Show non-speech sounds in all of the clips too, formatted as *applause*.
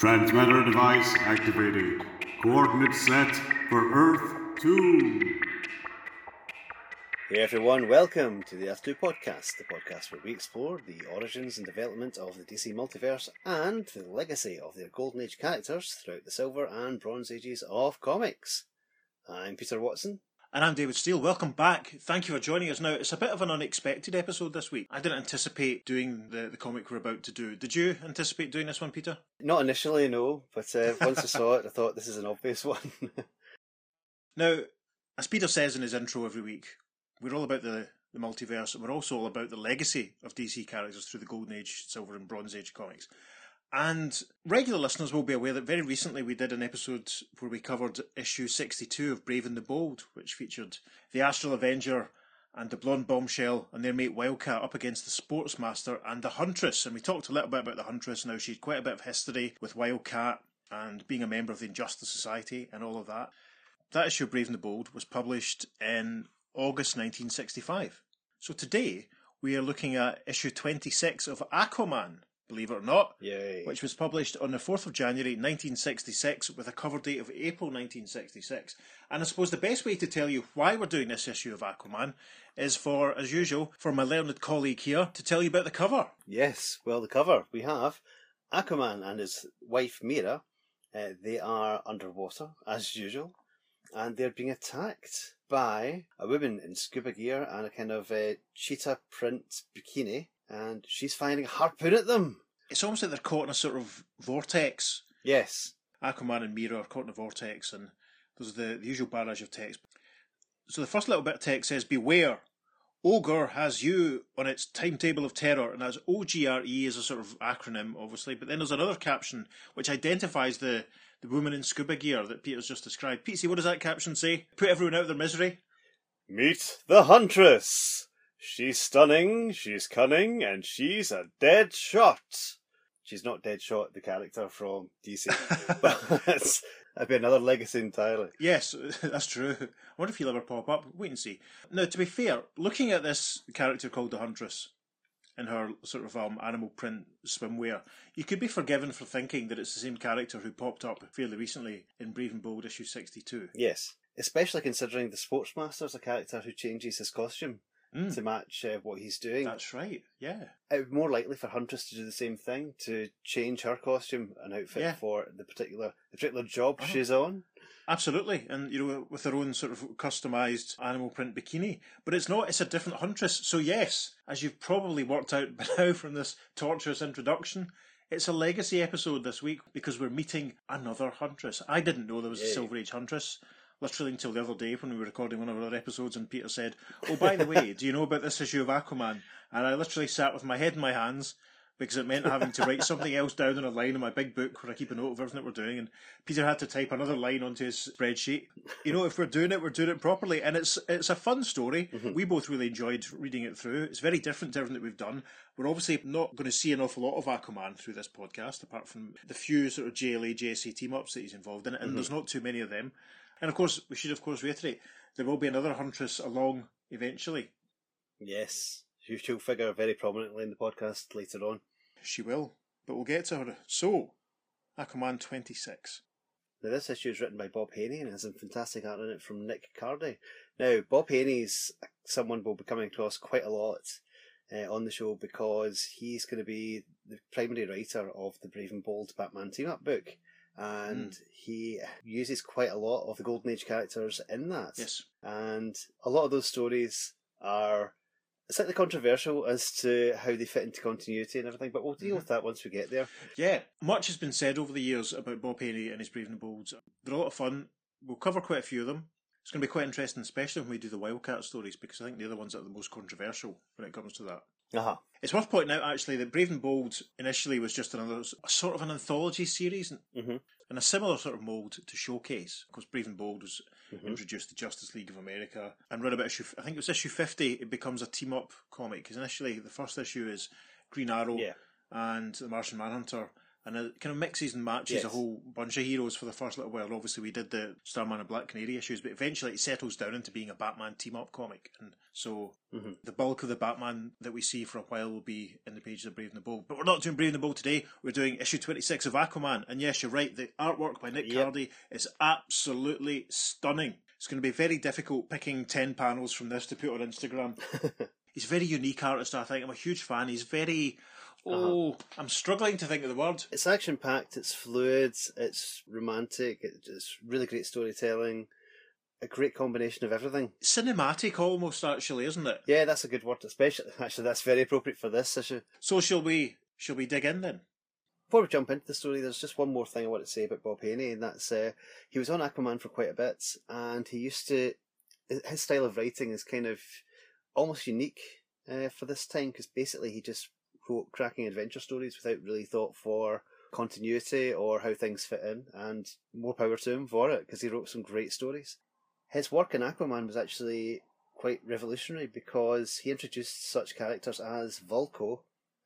Transmitter device activated. Coordinate set for Earth 2. Hey everyone, welcome to the Earth 2 podcast, the podcast where we explore the origins and development of the DC multiverse and the legacy of their Golden Age characters throughout the Silver and Bronze Ages of comics. I'm Peter Watson. And I'm David Steele. Welcome back. Thank you for joining us. Now, it's a bit of an unexpected episode this week. I didn't anticipate doing the, the comic we're about to do. Did you anticipate doing this one, Peter? Not initially, no, but uh, once I saw it, I thought this is an obvious *laughs* one. now, as Peter says in his intro every week, we're all about the, the multiverse and we're also all about the legacy of DC characters through the Golden Age, Silver, and Bronze Age comics. And regular listeners will be aware that very recently we did an episode where we covered issue 62 of Brave and the Bold, which featured the Astral Avenger and the Blonde Bombshell and their mate Wildcat up against the Sportsmaster and the Huntress. And we talked a little bit about the Huntress. Now, she had quite a bit of history with Wildcat and being a member of the Injustice Society and all of that. That issue Brave and the Bold was published in August 1965. So today we are looking at issue 26 of Aquaman believe it or not, Yay. which was published on the 4th of January 1966 with a cover date of April 1966. And I suppose the best way to tell you why we're doing this issue of Aquaman is for, as usual, for my learned colleague here to tell you about the cover. Yes, well, the cover we have Aquaman and his wife Mera. Uh, they are underwater, as usual, and they're being attacked by a woman in scuba gear and a kind of uh, cheetah print bikini, and she's firing a harpoon at them. It's almost like they're caught in a sort of vortex. Yes. Aquaman and Mera are caught in a vortex, and there's the, the usual barrage of text. So the first little bit of text says, Beware, Ogre has you on its timetable of terror, and that's OGRE is a sort of acronym, obviously. But then there's another caption which identifies the, the woman in scuba gear that Peter's just described. Pete, what does that caption say? Put everyone out of their misery. Meet the Huntress. She's stunning, she's cunning, and she's a dead shot. She's not dead shot, the character from DC. *laughs* but that's, that'd be another legacy entirely. Yes, *laughs* that's true. I wonder if he'll ever pop up. Wait and see. Now, to be fair, looking at this character called the Huntress in her sort of um, animal print swimwear, you could be forgiven for thinking that it's the same character who popped up fairly recently in Brave and Bold issue 62. Yes, especially considering the Sportsmaster's a character who changes his costume Mm. to match uh, what he's doing. That's right, yeah. It would be more likely for Huntress to do the same thing, to change her costume and outfit Yeah. for the particular the particular job Uh-huh. she's on. Absolutely, and you know, with her own sort of customized animal print bikini. But it's not; it's a different huntress. So yes, as you've probably worked out by *laughs* now from this torturous introduction, it's a legacy episode this week because we're meeting another huntress. I didn't know there was a Silver Age huntress. Literally until the other day when we were recording one of our other episodes, and Peter said, "Oh, by the way, *laughs* do you know about this issue of Aquaman?" And I literally sat with my head in my hands because it meant having to write something else down on a line in my big book where I keep a note of everything that we're doing. And Peter had to type another line onto his spreadsheet. You know, if we're doing it, we're doing it properly, and it's it's a fun story. Mm-hmm. We both really enjoyed reading it through. It's very different to everything that we've done. We're obviously not going to see an awful lot of Aquaman through this podcast, apart from the few sort of JLA JSA team ups that he's involved in, and mm-hmm. there's not too many of them. And of course, we should of course reiterate there will be another Huntress along eventually. Yes, she- she'll figure very prominently in the podcast later on. She will, but we'll get to her. So, Aquaman 26. Now, this issue is written by Bob Haney and has some fantastic art in it from Nick Cardy. Now, Bob Haney's someone we'll be coming across quite a lot uh, on the show because he's going to be the primary writer of the Brave and Bold Batman team up book. And he uses quite a lot of the Golden Age characters in that. Yes. And a lot of those stories are slightly controversial as to how they fit into continuity and everything, but we'll deal Mhm. with that once we get there. Yeah, much has been said over the years about Bob Haney and his Brave and the Bolds. They're a lot of fun. We'll cover quite a few of them. It's going to be quite interesting, especially when we do the Wildcat stories, because I think they're the ones that are the most controversial when it comes to that. Uh-huh. It's worth pointing out, actually, that Brave and Bold initially was just another a sort of an anthology series hmm in a similar sort of mould to Showcase. Of course, Brave and Bold was Mhm. introduced to Justice League of America and run about issue. I think it was issue fifty. It becomes a team up comic because initially the first issue is Green Arrow Yeah. and the Martian Manhunter and it kind of mixes and matches Yes. a whole bunch of heroes for the first little while. Obviously, we did the Starman and Black Canary issues, but eventually it settles down into being a Batman team up comic. And so Mhm. the bulk of the Batman that we see for a while will be in the pages of Brave and the Bold. But we're not doing Brave and the Bold today. We're doing issue 26 of Aquaman. And yes, you're right, the artwork by Nick Yep. Cardy is absolutely stunning. It's going to be very difficult picking 10 panels from this to put on Instagram. *laughs* He's a very unique artist, I think. I'm a huge fan. He's very. Oh, I'm struggling to think of the word. It's action packed, it's fluid, it's romantic, it's really great storytelling, a great combination of everything. Cinematic almost, actually, isn't it? Yeah, that's a good word, especially. *laughs* Actually, that's very appropriate for this issue. So shall we? Shall we dig in then? Before we jump into the story, there's just one more thing I want to say about Bob Haney, and that's uh, he was on Aquaman for quite a bit, and he used to. His style of writing is kind of almost unique uh, for this time because basically he just wrote cracking adventure stories without really thought for continuity or how things fit in, and more power to him for it because he wrote some great stories. His work in Aquaman was actually quite revolutionary because he introduced such characters as Vulko,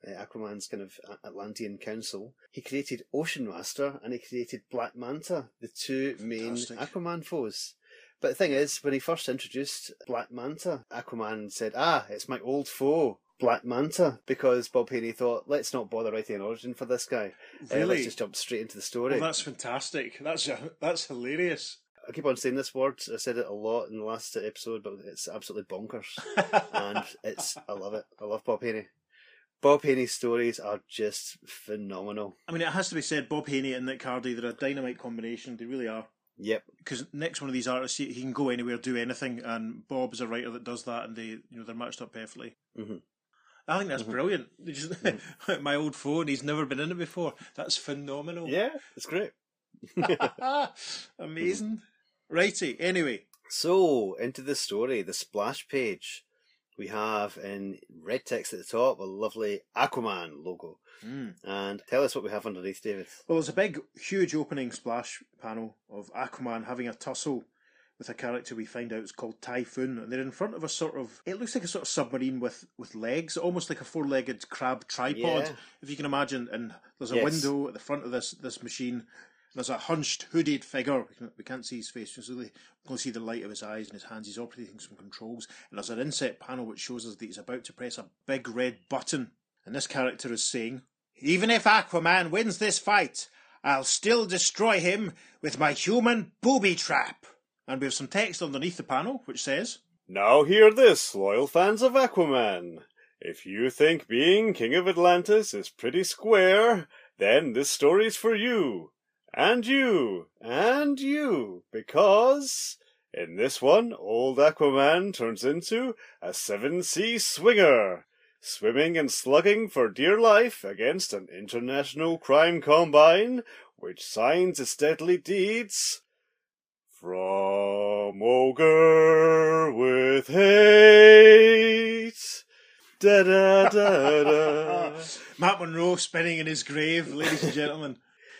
uh, Aquaman's kind of Atlantean council. He created Ocean Master and he created Black Manta, the two main Fantastic. Aquaman foes. But the thing is, when he first introduced Black Manta, Aquaman said, Ah, it's my old foe, Black Manta, because Bob Haney thought, let's not bother writing an origin for this guy. Uh, Really? let's just jump straight into the story. Oh, that's fantastic. That's that's hilarious. I keep on saying this word. I said it a lot in the last episode, but it's absolutely bonkers. *laughs* and it's I love it. I love Bob Haney. Bob Haney's stories are just phenomenal. I mean, it has to be said, Bob Haney and Nick Cardy, they're a dynamite combination. They really are. Yep. Because Nick's one of these artists, he, he can go anywhere, do anything, and Bob's a writer that does that, and they, you know, they're matched up perfectly. Mhm. I think that's Mhm. brilliant. *laughs* Just, my old phone, he's never been in it before. That's phenomenal. Yeah, it's great. *laughs* *laughs* Amazing. Righty. Anyway, So into the story, the splash page. We have in red text at the top a lovely Aquaman logo. mm. And tell us what we have underneath, David. well, there's a big, huge opening splash panel of Aquaman having a tussle with a character we find out is called Typhoon, and they're in front of a sort of it looks like a sort of submarine with with legs, almost like a four legged crab tripod, Yeah. if you can imagine. And there's a Yes. window at the front of this this machine. There's a hunched, hooded figure. We, can, we can't see his face. Just really, we can see the light of his eyes and his hands. He's operating some controls. And there's an inset panel which shows us that he's about to press a big red button. And this character is saying, Even if Aquaman wins this fight, I'll still destroy him with my human booby trap. And we have some text underneath the panel which says, Now hear this, loyal fans of Aquaman. If you think being King of Atlantis is pretty square, then this story's for you. And you. And you. Because in this one, old Aquaman turns into a seven sea swinger, swimming and slugging for dear life against an international crime combine which signs its deadly deeds from ogre with hate. Da da da da. *laughs* Matt Monro spinning in his grave, ladies and gentlemen.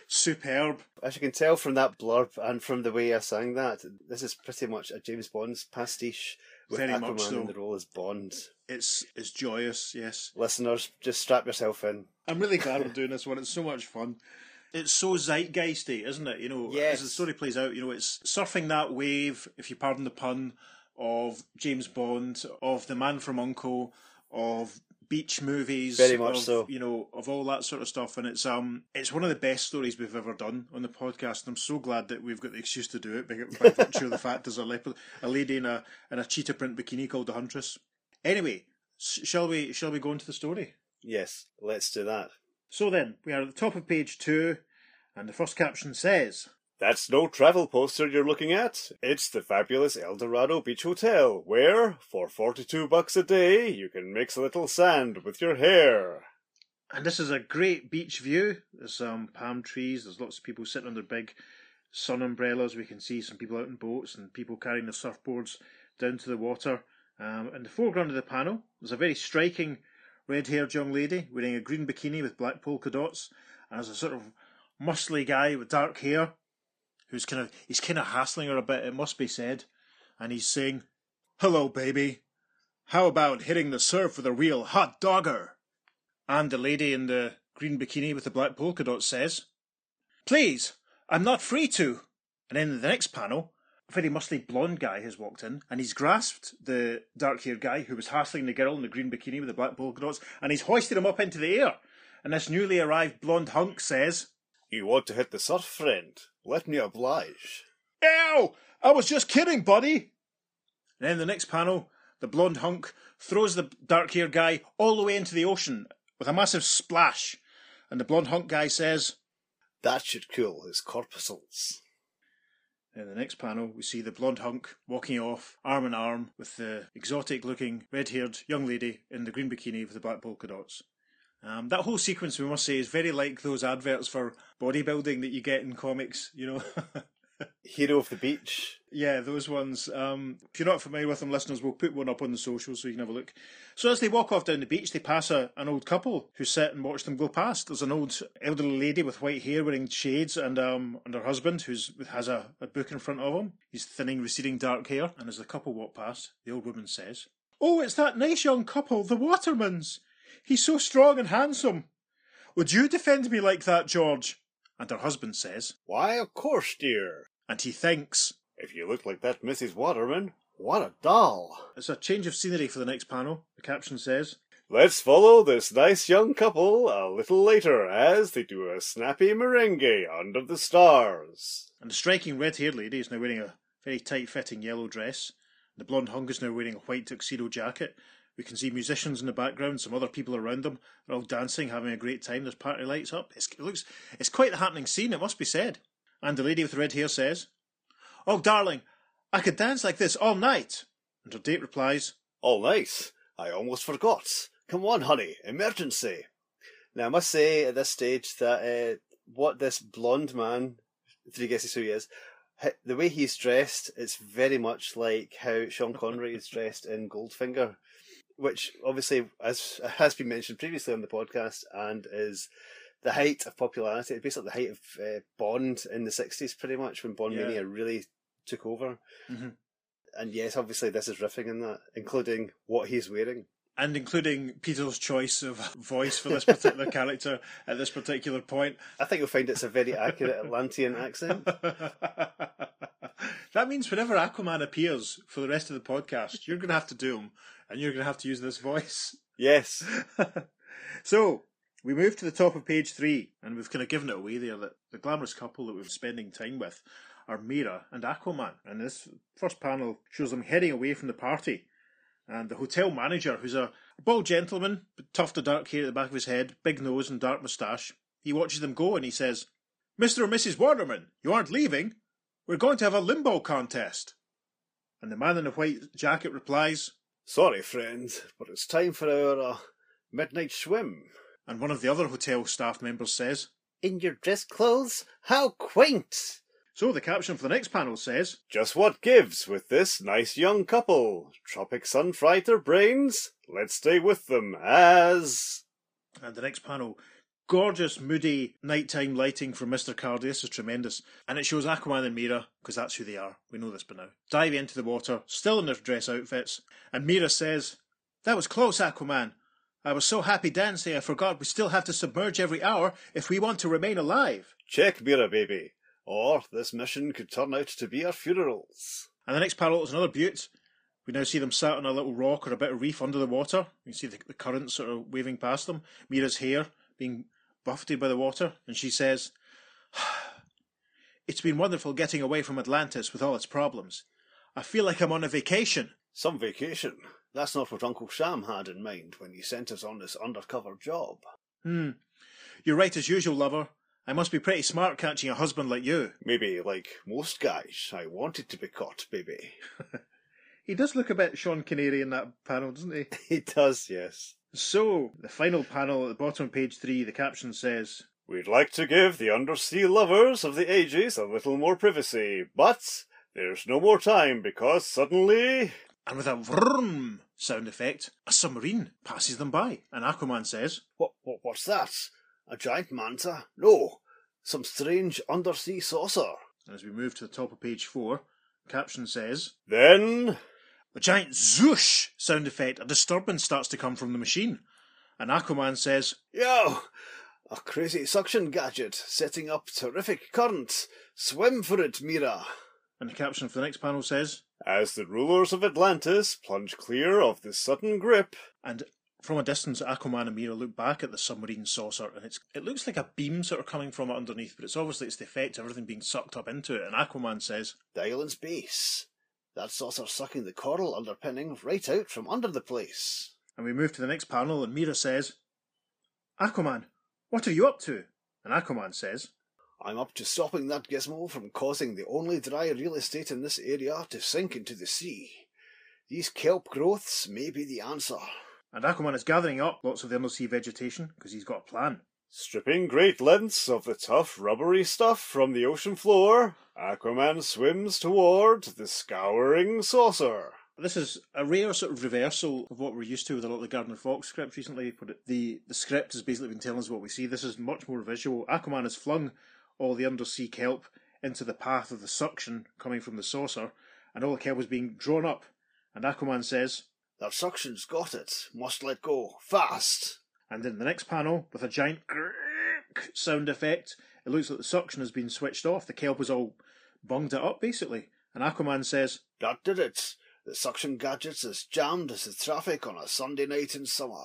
Superb. As you can tell from that blurb and from the way I sang that, this is pretty much a James Bond's pastiche with Very Aquaman much so. in the role as Bond. It's it's joyous, yes. Listeners, just strap yourself in. I'm really glad we're doing this one. It's so much fun. It's so zeitgeisty, isn't it? You know, Yes. as the story plays out, you know, it's surfing that wave, if you pardon the pun, of James Bond, of The Man from Uncle, of beach movies, Very much of, so. You know, of all that sort of stuff, and it's um, it's one of the best stories we've ever done on the podcast. And I'm so glad that we've got the excuse to do it by, by virtue of the fact there's a, lep- a lady in a in a cheetah print bikini called the Huntress. Anyway, shall we shall we go into the story? Yes, let's do that. So then, we are at the top of page two, and the first caption says, That's no travel poster you're looking at. It's the fabulous El Dorado Beach Hotel, where, for 42 bucks a day, you can mix a little sand with your hair. and this is a great beach view. There's some palm trees, there's lots of people sitting under big sun umbrellas. We can see some people out in boats and people carrying their surfboards down to the water. Um, in the foreground of the panel, there's a very striking red haired young lady wearing a green bikini with black polka dots, and there's a sort of muscly guy with dark hair who's kind of he's kind of hassling her a bit, it must be said, and he's saying, "Hello, baby. How about hitting the surf with a real hot dogger?" And the lady in the green bikini with the black polka dots says, Please, I'm not free to. And in the next panel, very muscly blonde guy has walked in and he's grasped the dark haired guy who was hassling the girl in the green bikini with the black polka dots and he's hoisted him up into the air. And this newly arrived blonde hunk says, You want to hit the surf, friend? Let me oblige. Ow! I was just kidding, buddy! And then the next panel, the blonde hunk throws the dark haired guy all the way into the ocean with a massive splash. And the blonde hunk guy says, That should cool his corpuscles. In the next panel, we see the blonde hunk walking off arm in arm with the exotic looking red haired young lady in the green bikini with the black polka dots. Um, that whole sequence, we must say, is very like those adverts for bodybuilding that you get in comics, you know. *laughs* Hero of the beach. Yeah, those ones. Um, if you're not familiar with them, listeners, we'll put one up on the socials so you can have a look. So as they walk off down the beach, they pass a, an old couple who sit and watch them go past. There's an old elderly lady with white hair wearing shades and um, and her husband who has a, a book in front of him. He's thinning, receding dark hair. And as the couple walk past, the old woman says, Oh, it's that nice young couple, the Watermans. He's so strong and handsome. Would you defend me like that, George? And her husband says, Why, of course, dear. And he thinks, If you look like that Mrs. Waterman, what a doll. It's a change of scenery for the next panel. The caption says, Let's follow this nice young couple a little later as they do a snappy merengue under the stars. And the striking red haired lady is now wearing a very tight fitting yellow dress. The blonde hunk is now wearing a white tuxedo jacket. We can see musicians in the background, some other people around them. They're all dancing, having a great time. There's party lights up. It's, it looks, it's quite the happening scene, it must be said. And the lady with the red hair says, Oh, darling, I could dance like this all night. And her date replies, All night. I almost forgot. Come on, honey, emergency. Now, I must say at this stage that uh, what this blonde man, three guesses who he is, the way he's dressed, it's very much like how Sean Connery is dressed in Goldfinger, which obviously, as has been mentioned previously on the podcast, and is the height of popularity, basically the height of uh, Bond in the 60s, pretty much, when Bond Yeah. Mania really took over. Mhm. And yes, obviously, this is riffing in that, including what he's wearing. and including Peter's choice of *laughs* voice for this *laughs* particular character at this particular point. I think you'll find it's a very accurate Atlantean *laughs* accent. that means whenever Aquaman appears for the rest of the podcast, you're going to have to do him, and you're going to have to use this voice. Yes. *laughs* so we move to the top of page three, and we've kind of given it away there that the glamorous couple that we're spending time with are Mera and Aquaman. And this first panel shows them heading away from the party. And the hotel manager, who's a bald gentleman, with tuft of dark hair at the back of his head, big nose and dark moustache, he watches them go and he says, Mr. and Mrs. Waterman, you aren't leaving. We're going to have a limbo contest. And the man in the white jacket replies, Sorry, friend, but it's time for our uh, midnight swim. and one of the other hotel staff members says, In your dress clothes? How quaint! So the caption for the next panel says, Just what gives with this nice young couple? Tropic sun fried their brains? Let's stay with them as. and the next panel, gorgeous, moody nighttime lighting from Mr. Cardy. This is tremendous. And it shows Aquaman and Mera, because that's who they are. We know this by now. Dive into the water, still in their dress outfits. And Mera says, That was close, Aquaman. I was so happy dancing I forgot we still have to submerge every hour if we want to remain alive. Check, Mera, baby. Or this mission could turn out to be our funerals. And the next panel is another butte. We now see them sat on a little rock or a bit of reef under the water. You can see the, the current sort of waving past them. Mera's hair being buffeted by the water, and she says, *sighs* It's been wonderful getting away from Atlantis with all its problems. I feel like I'm on a vacation. Some vacation. That's not what Uncle Sam had in mind when he sent us on this undercover job. Hmm. You're right as usual, lover. I must be pretty smart catching a husband like you. Maybe, like most guys, I wanted to be caught, baby. *laughs* He does look a bit Sean Connery in that panel, doesn't he? *laughs* He does, yes. So, the final panel at the bottom of page three, the caption says, We'd like to give the undersea lovers of the ages a little more privacy, but there's no more time because suddenly. and with a vroom sound effect, a submarine passes them by, and Aquaman says, What, what, what's that? A giant manta? No, some strange undersea saucer. and as we move to the top of page four, the caption says, Then. A giant zoosh sound effect, a disturbance starts to come from the machine, and Aquaman says, Yo! A crazy suction gadget setting up terrific current. Swim for it, Mera. And the caption for the next panel says, As the rulers of Atlantis plunge clear of the sudden grip, and from a distance, Aquaman and Mera look back at the submarine saucer, and it's it looks like a beam sort of coming from it underneath, but it's obviously it's the effect of everything being sucked up into it. And Aquaman says, The island's base. That saucer sucking the coral underpinning right out from under the place. and we move to the next panel, and Mera says, Aquaman, what are you up to? And Aquaman says, I'm up to stopping that gizmo from causing the only dry real estate in this area to sink into the sea. These kelp growths may be the answer. and Aquaman is gathering up lots of the undersea vegetation because he's got a plan. Stripping great lengths of the tough, rubbery stuff from the ocean floor, Aquaman swims toward the scouring saucer. This is a rare sort of reversal of what we're used to with a lot of the Gardner Fox scripts recently. But the, the script has basically been telling us what we see. This is much more visual. Aquaman has flung all the undersea kelp into the path of the suction coming from the saucer, and all the kelp is being drawn up. And Aquaman says, That suction's got it. Must let go. Fast. And in the next panel, with a giant sound effect, it looks like the suction has been switched off. The kelp has all bunged it up, basically. And Aquaman says, That did it. The suction gadget's as jammed as the traffic on a Sunday night in summer.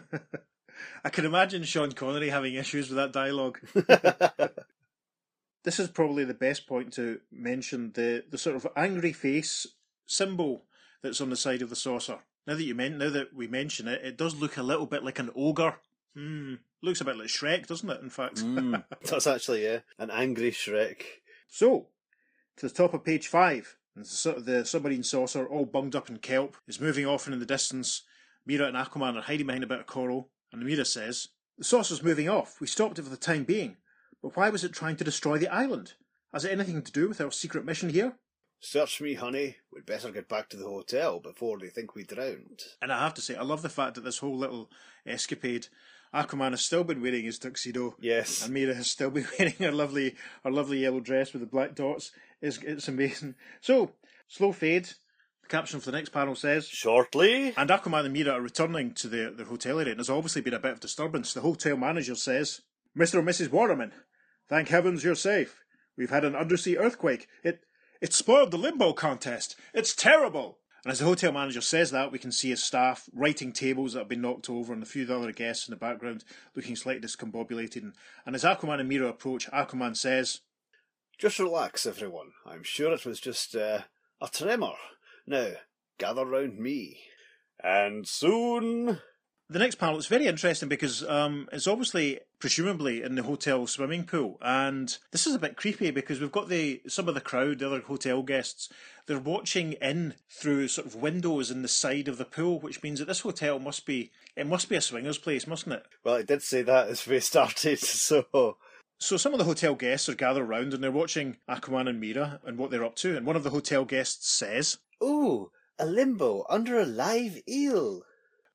*laughs* I can imagine Sean Connery having issues with that dialogue. *laughs* *laughs* this is probably the best point to mention the, the sort of angry face symbol that's on the side of the saucer. Now that you meant, now that we mention it, it does look a little bit like an ogre. Hmm, looks a bit like Shrek, doesn't it? In fact. *laughs* That's actually, yeah, an angry Shrek. So, to the top of page five, and the, su- the submarine saucer, all bunged up in kelp, is moving off and in the distance. Mera and Aquaman are hiding behind a bit of coral, and Mera says, The saucer's moving off. We stopped it for the time being. But why was it trying to destroy the island? Has it anything to do with our secret mission here? Search me, honey. We'd better get back to the hotel before they think we drowned. And I have to say, I love the fact that this whole little escapade, Aquaman has still been wearing his tuxedo. Yes. And Mera has still been *laughs* wearing her lovely, her lovely yellow dress with the black dots. It's, it's amazing. So, slow fade. The caption for the next panel says, Shortly, and Aquaman and Mera are returning to their, their hotel area, and there's obviously been a bit of disturbance. The hotel manager says, Mr. and Mrs. Waterman, thank heavens you're safe. We've had an undersea earthquake. It it spoiled the limbo contest. It's terrible. And as the hotel manager says that, we can see his staff writing tables that have been knocked over and a few other guests in the background looking slightly discombobulated. And, as Aquaman and Mera approach, Aquaman says, Just relax, everyone. I'm sure it was just uh, a tremor. Now, gather round me. and soon, The next panel is very interesting because um, it's obviously, presumably, in the hotel swimming pool, and this is a bit creepy because we've got the some of the crowd, the other hotel guests, they're watching in through sort of windows in the side of the pool, which means that this hotel must be it must be a swingers place, mustn't it? Well, it did say that as we *laughs* started, so So some of the hotel guests are gathered around and they're watching Aquaman and Mera and what they're up to, and one of the hotel guests says, Ooh, a limbo under a live eel.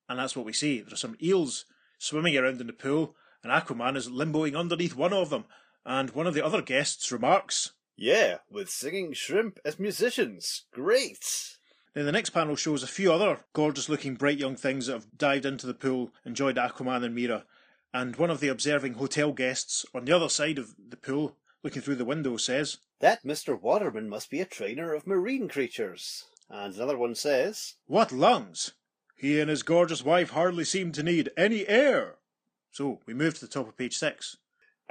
And that's what we see. There are some eels swimming around in the pool, and Aquaman is limboing underneath one of them. And one of the other guests remarks. Yeah, with singing shrimp as musicians. Great. Then the next panel shows a few other gorgeous looking bright young things that have dived into the pool, enjoyed Aquaman and Mera. And one of the observing hotel guests on the other side of the pool, looking through the window, says, That Mr. Waterman must be a trainer of marine creatures. And another one says, What lungs! He and his gorgeous wife hardly seem to need any air. So we move to the top of page six.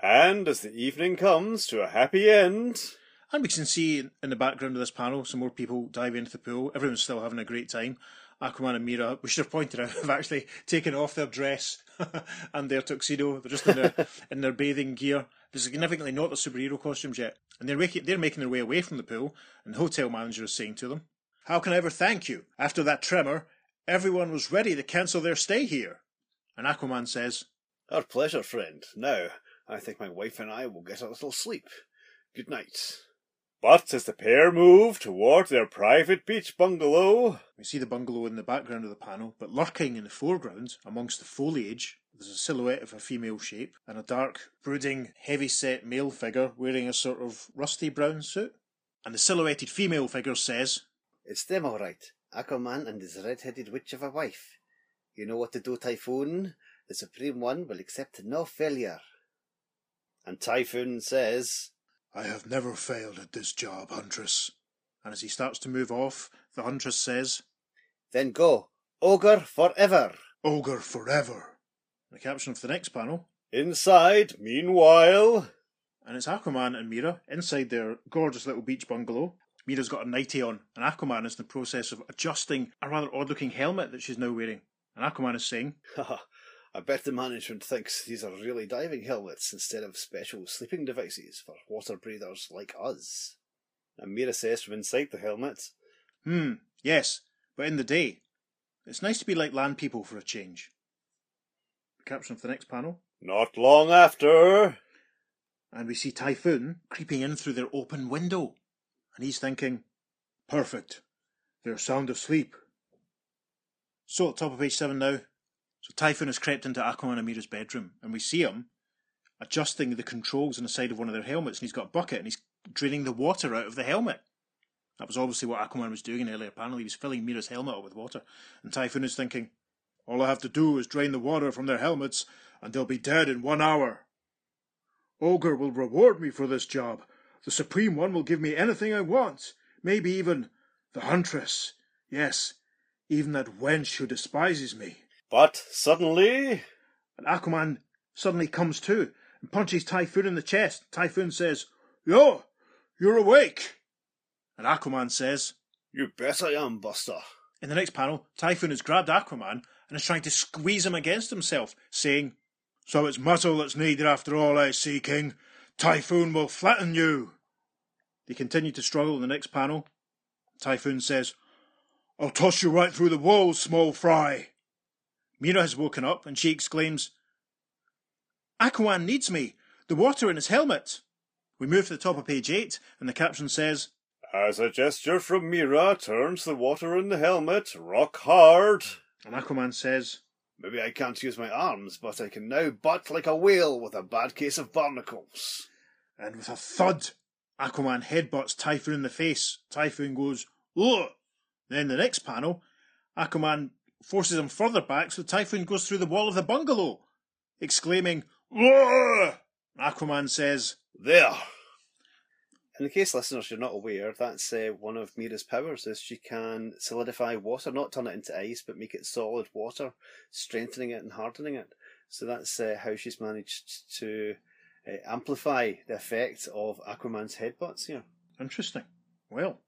and as the evening comes to a happy end, And we can see in the background of this panel some more people dive into the pool. Everyone's still having a great time. Aquaman and Mera, we should have pointed out, *laughs* have actually taken off their dress *laughs* and their tuxedo. They're just in their, *laughs* in their bathing gear. They're significantly not their superhero costumes yet. And they're making, they're making their way away from the pool. And the hotel manager is saying to them, How can I ever thank you? After that tremor, everyone was ready to cancel their stay here. And Aquaman says, Our pleasure, friend. Now, I think my wife and I will get a little sleep. Good night. but as the pair move toward their private beach bungalow, We see the bungalow in the background of the panel, but lurking in the foreground, amongst the foliage, there's a silhouette of a female shape and a dark, brooding, heavy set male figure wearing a sort of rusty brown suit. And the silhouetted female figure says, It's them all right. Aquaman and his red-headed witch of a wife. You know what to do, Typhoon. The Supreme One will accept no failure. And Typhoon says, I have never failed at this job, Huntress. And as he starts to move off, the Huntress says, Then go, Ogre forever. Ogre forever. The caption for the next panel, Inside, meanwhile, and it's Aquaman and Mera inside their gorgeous little beach bungalow. Mera's got a nightie on, and Aquaman is in the process of adjusting a rather odd looking helmet that she's now wearing. And Aquaman is saying, I bet the management thinks these are really diving helmets instead of special sleeping devices for water breathers like us. and Mera says from inside the helmet, Hmm, yes, but in the day. It's nice to be like land people for a change. Caption for the next panel, Not long after, and we see Typhoon creeping in through their open window. And he's thinking, Perfect. They're sound asleep. So, top of page 7 now. So, Typhoon has crept into Aquaman and Mera's bedroom, and we see him adjusting the controls on the side of one of their helmets, and he's got a bucket and he's draining the water out of the helmet. That was obviously what Aquaman was doing in earlier panel. He was filling Mera's helmet up with water. And Typhoon is thinking, All I have to do is drain the water from their helmets, and they'll be dead in one hour. Ogre will reward me for this job. The Supreme One will give me anything I want. Maybe even the Huntress. Yes, even that wench who despises me. but suddenly, And Aquaman suddenly comes to and punches Typhoon in the chest. Typhoon says, Yo, you're awake. And Aquaman says, You bet I am, Buster. In the next panel, Typhoon has grabbed Aquaman and is trying to squeeze him against himself, saying, So it's muscle that's needed after all, I see, King. Typhoon will flatten you. They continue to struggle in the next panel. Typhoon says, I'll toss you right through the walls, small fry. Mera has woken up and she exclaims, Aquaman needs me. The water in his helmet. We move to the top of page 8 and the caption says, as a gesture from Mera turns the water in the helmet rock hard. and Aquaman says, Maybe I can't use my arms, but I can now butt like a whale with a bad case of barnacles. And with a thud, Aquaman headbutts Typhoon in the face. Typhoon goes, Ugh! Then the next panel, Aquaman forces him further back so Typhoon goes through the wall of the bungalow, exclaiming, Ugh! Aquaman says, There! In the case listeners you're not aware, that's uh, one of Mera's powers is she can solidify water, not turn it into ice, but make it solid water, strengthening it and hardening it. So that's uh, how she's managed to uh, amplify the effect of Aquaman's headbutts here. Interesting. Well,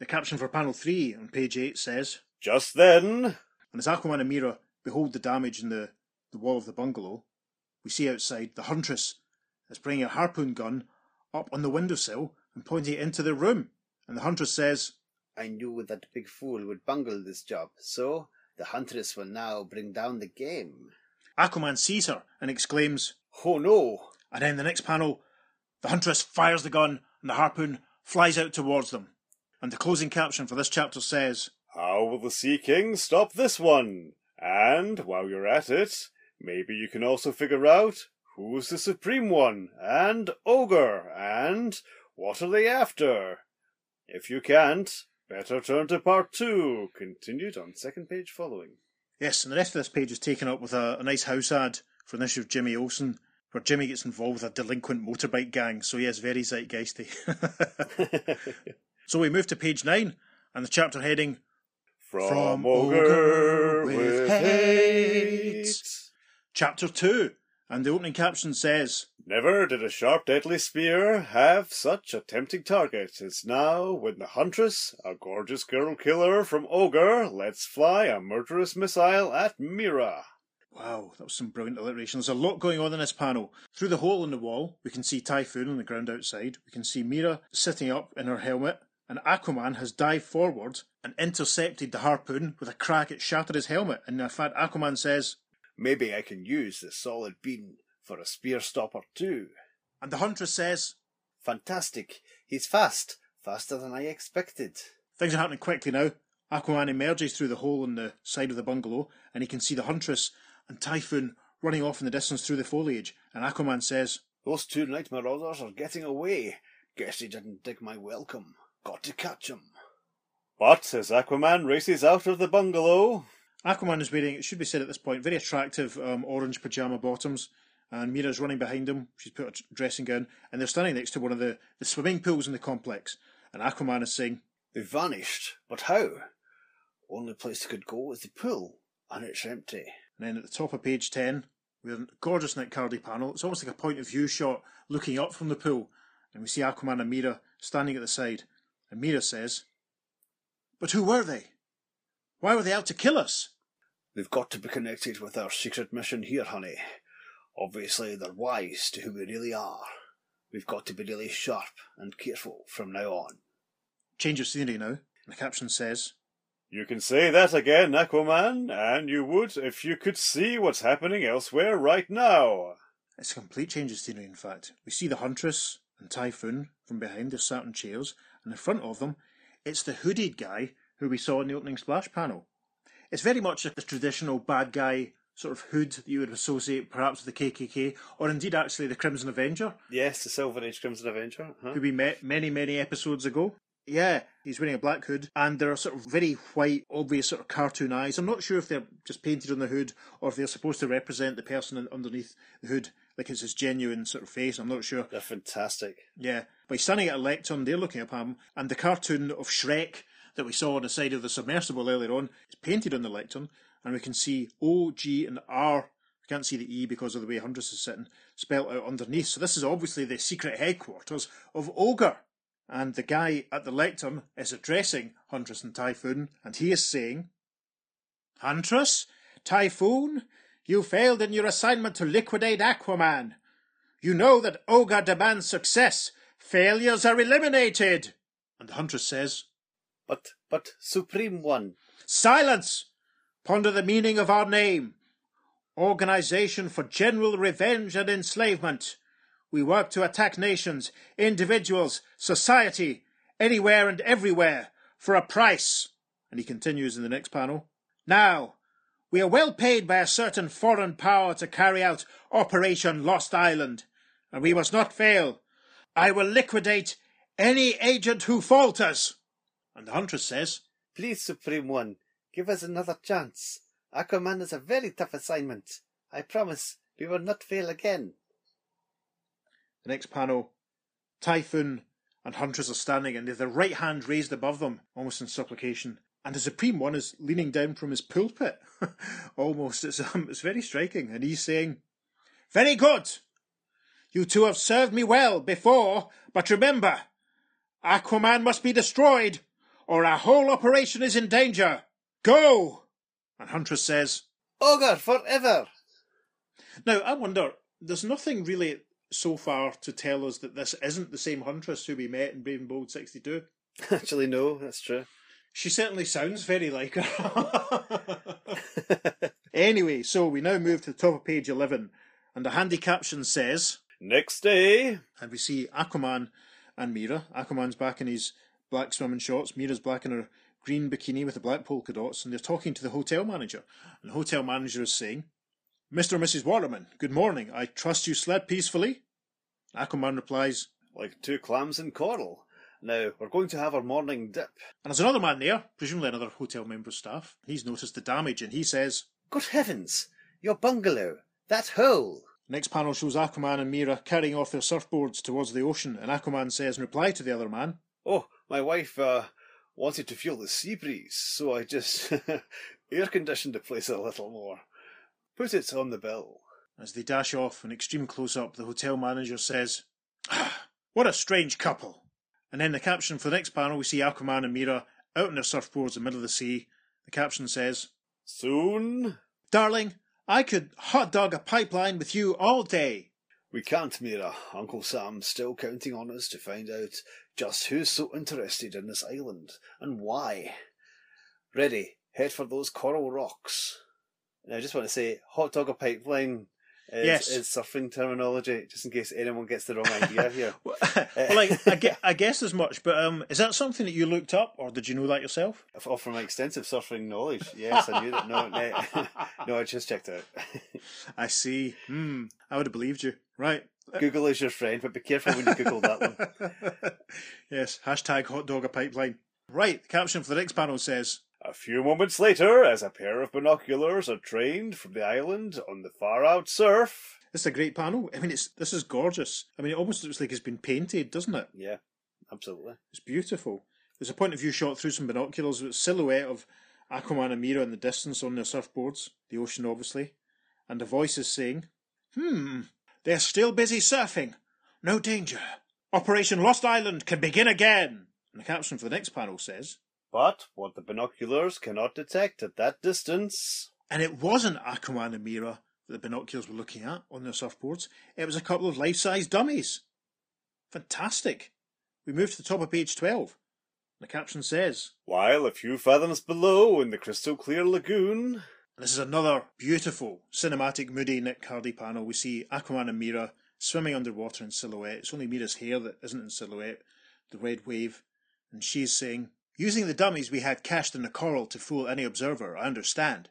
the caption for panel 3 on page 8 says, Just then, And as Aquaman and Mera behold the damage in the, the wall of the bungalow, we see outside the Huntress is bringing a harpoon gun up on the windowsill and pointing it into the room. And the Huntress says, I knew that big fool would bungle this job, so the Huntress will now bring down the game. Aquaman sees her and exclaims, Oh no! and then the next panel, the Huntress fires the gun and the harpoon flies out towards them. And the closing caption for this chapter says, how will the Sea King stop this one? And while you're at it, maybe you can also figure out who's the Supreme One, and Ogre, and what are they after? If you can't, better turn to part two, continued on second page following. Yes, and the rest of this page is taken up with a, a nice house ad for an issue of Jimmy Olsen, where Jimmy gets involved with a delinquent motorbike gang. So yes, very zeitgeisty. *laughs* so we move to page nine, and the chapter heading From, From Ogre Ogre with with hate. chapter two, and the opening caption says, Never did a sharp, deadly spear have such a tempting target as now when the Huntress, a gorgeous girl killer from Ogre, lets fly a murderous missile at Mera. Wow, that was some brilliant alliteration. There's a lot going on in this panel. Through the hole in the wall, we can see Typhoon on the ground outside. We can see Mera sitting up in her helmet. And Aquaman has dived forward and intercepted the harpoon with a crack. It shattered his helmet. And in fact, Aquaman says, Maybe I can use this solid bean for a spear stopper too. and the Huntress says, Fantastic. He's fast. Faster than I expected. Things are happening quickly now. Aquaman emerges through the hole in the side of the bungalow, and he can see the Huntress and Typhoon running off in the distance through the foliage. And Aquaman says, Those two night marauders are getting away. Guess they didn't dig my welcome. Got to catch 'em. But as Aquaman races out of the bungalow, Aquaman is wearing, it should be said at this point, very attractive um, orange pajama bottoms. And Mera's running behind him. She's put a dressing gown. And they're standing next to one of the, the swimming pools in the complex. And Aquaman is saying, They've vanished. But how? Only place they could go is the pool, and it's empty. And then at the top of page 10, we have a gorgeous Nick Cardy panel. It's almost like a point of view shot looking up from the pool. And we see Aquaman and Mera standing at the side. And Mera says, But who were they? Why were they out to kill us? They've got to be connected with our secret mission here, honey. Obviously, they're wise to who we really are. We've got to be really sharp and careful from now on. Change of scenery now. The caption says, You can say that again, Aquaman, and you would if you could see what's happening elsewhere right now. It's a complete change of scenery, in fact. We see the Huntress and Typhoon from behind. They're sat in chairs, and in front of them, it's the hooded guy who we saw in the opening splash panel. It's very much like the traditional bad guy sort of hood that you would associate perhaps with the KKK, or indeed actually the Crimson Avenger, Yes, the Silver Age Crimson Avenger. Huh? who we met many, many episodes ago. Yeah, he's wearing a black hood, and there are sort of very white, obvious sort of cartoon eyes. I'm not sure if they're just painted on the hood or if they're supposed to represent the person underneath the hood, like it's his genuine sort of face. I'm not sure. They're fantastic. Yeah, but he's standing at a lectern, they're looking up at him, and the cartoon of Shrek that we saw on the side of the submersible earlier on is painted on the lectern, and we can see O, G, and R. We can't see the E because of the way Huntress is sitting, spelt out underneath. So this is obviously the secret headquarters of Ogre. And the guy at the lectern is addressing Huntress and Typhoon, and he is saying, Huntress, Typhoon, you failed in your assignment to liquidate Aquaman. You know that Ogre demands success. Failures are eliminated. And the Huntress says, But, but, Supreme One. Silence! Ponder the meaning of our name. Organization for General Revenge and Enslavement. We work to attack nations, individuals, society, anywhere and everywhere, for a price. And he continues in the next panel. Now, we are well paid by a certain foreign power to carry out Operation Lost Island, and we must not fail. I will liquidate any agent who falters. And the Huntress says, Please, Supreme One, give us another chance. Aquaman is a very tough assignment. I promise we will not fail again. The next panel, Typhoon and Huntress are standing and they have their right hand raised above them, almost in supplication. And the Supreme One is leaning down from his pulpit. *laughs* almost. It's, um, it's very striking. And he's saying, Very good. You two have served me well before, but remember, Aquaman must be destroyed, or our whole operation is in danger. Go! And Huntress says, Ogre forever! Now, I wonder, there's nothing really so far to tell us that this isn't the same Huntress who we met in Brave and Bold 62. *laughs* Actually, no, that's true. She certainly sounds very like her. *laughs* *laughs* anyway, so we now move to the top of page 11, and the handy caption says, Next day, and we see Aquaman and Mera. Aquaman's back in his black swimming shorts, Mera's black in her green bikini with the black polka dots, and they're talking to the hotel manager. And the hotel manager is saying, Mr. and Mrs. Waterman, good morning. I trust you slept peacefully? Aquaman replies, Like two clams in coral. Now, we're going to have our morning dip. and there's another man there, presumably another hotel member staff. He's noticed the damage and he says, Good heavens! Your bungalow! That hole! Next panel shows Aquaman and Mera carrying off their surfboards towards the ocean, and Aquaman says in reply to the other man, Oh, my wife uh, wanted to feel the sea breeze, so I just *laughs* air conditioned the place a little more. Put it on the bill. As they dash off in extreme close up, the hotel manager says, ah, What a strange couple. And then the caption for the next panel, we see Aquaman and Mera out on their surfboards in the middle of the sea. The caption says, soon. Darling, I could hot dog a pipeline with you all day. We can't, Mera. Uncle Sam's still counting on us to find out just who's so interested in this island and why. Ready, head for those coral rocks. And I just want to say, hot dog a pipeline is, Yes. is surfing terminology, just in case anyone gets the wrong idea here. *laughs* well, *laughs* I, I, gue- I guess as much, but um, is that something that you looked up, or did you know that yourself? Off from my extensive surfing knowledge, yes, I knew that. No, *laughs* no, no I just checked it out. I see. Hmm, I would have believed you. Right. Google is your friend, but be careful when you Google that one. *laughs* yes, hashtag hot dog a pipeline. Right, the caption for the next panel says, A few moments later, as a pair of binoculars are trained from the island on the far out surf, It's a great panel. I mean, it's this is gorgeous. I mean, it almost looks like it's been painted, doesn't it? Yeah, absolutely. It's beautiful. There's a point of view shot through some binoculars with a silhouette of Aquaman and Mera in the distance on their surfboards, the ocean obviously, and a voice is saying, Hmm, they're still busy surfing. No danger. Operation Lost Island can begin again. And the caption for the next panel says, but what the binoculars cannot detect at that distance. and it wasn't Aquaman and Mera that the binoculars were looking at on their surfboards. It was a couple of life-size dummies. Fantastic. We move to the top of page 12. The caption says, While a few fathoms below in the crystal clear lagoon, This is another beautiful cinematic, moody Nick Cardy panel. We see Aquaman and Mera swimming underwater in silhouette. It's only Mera's hair that isn't in silhouette, the red wave. And she's saying, Using the dummies we had cached in the coral to fool any observer, I understand.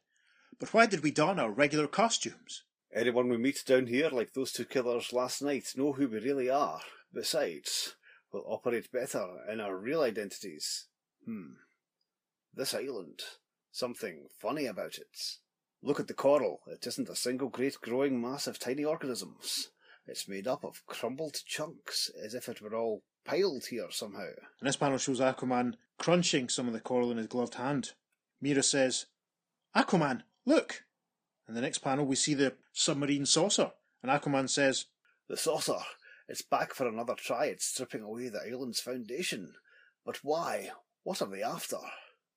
But why did we don our regular costumes? Anyone we meet down here, like those two killers last night, know who we really are. Besides, we'll operate better in our real identities. Hmm. This island. Something funny about it. Look at the coral. It isn't a single great growing mass of tiny organisms. It's made up of crumbled chunks, as if it were all piled here somehow. And this panel shows Aquaman crunching some of the coral in his gloved hand. Mera says, Aquaman, look! In the next panel, we see the submarine saucer, and Aquaman says, The saucer. It's back for another try at stripping away the island's foundation. But why? What are they after?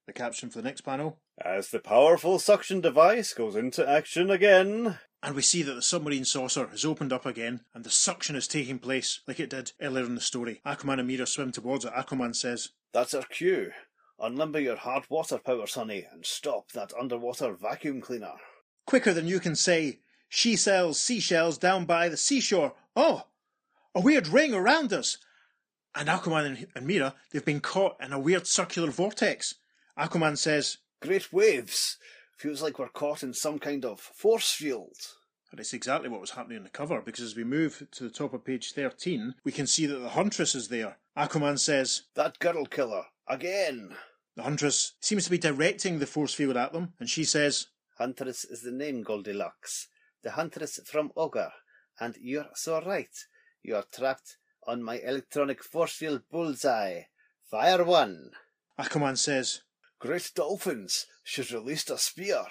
The caption for the next panel, as the powerful suction device goes into action again. and we see that the submarine saucer has opened up again, and the suction is taking place like it did earlier in the story. Aquaman and Mera swim towards it. Aquaman says, That's our cue. Unlimber your hard water power, honey, and stop that underwater vacuum cleaner. Quicker than you can say, she sells seashells down by the seashore. Oh, a weird ring around us. And Aquaman and, and Mera, they've been caught in a weird circular vortex. Aquaman says, Great waves! Feels like we're caught in some kind of force field. and it's exactly what was happening on the cover, because as we move to the top of page 13, we can see that the Huntress is there. Aquaman says, That girl killer. Again! the Huntress seems to be directing the force field at them, and she says, Huntress is the name, Goldilocks. The Huntress from Ogre. And you're so right. You're trapped on my electronic force field bullseye. Fire one! Aquaman says, Great dolphins! She's released a spear.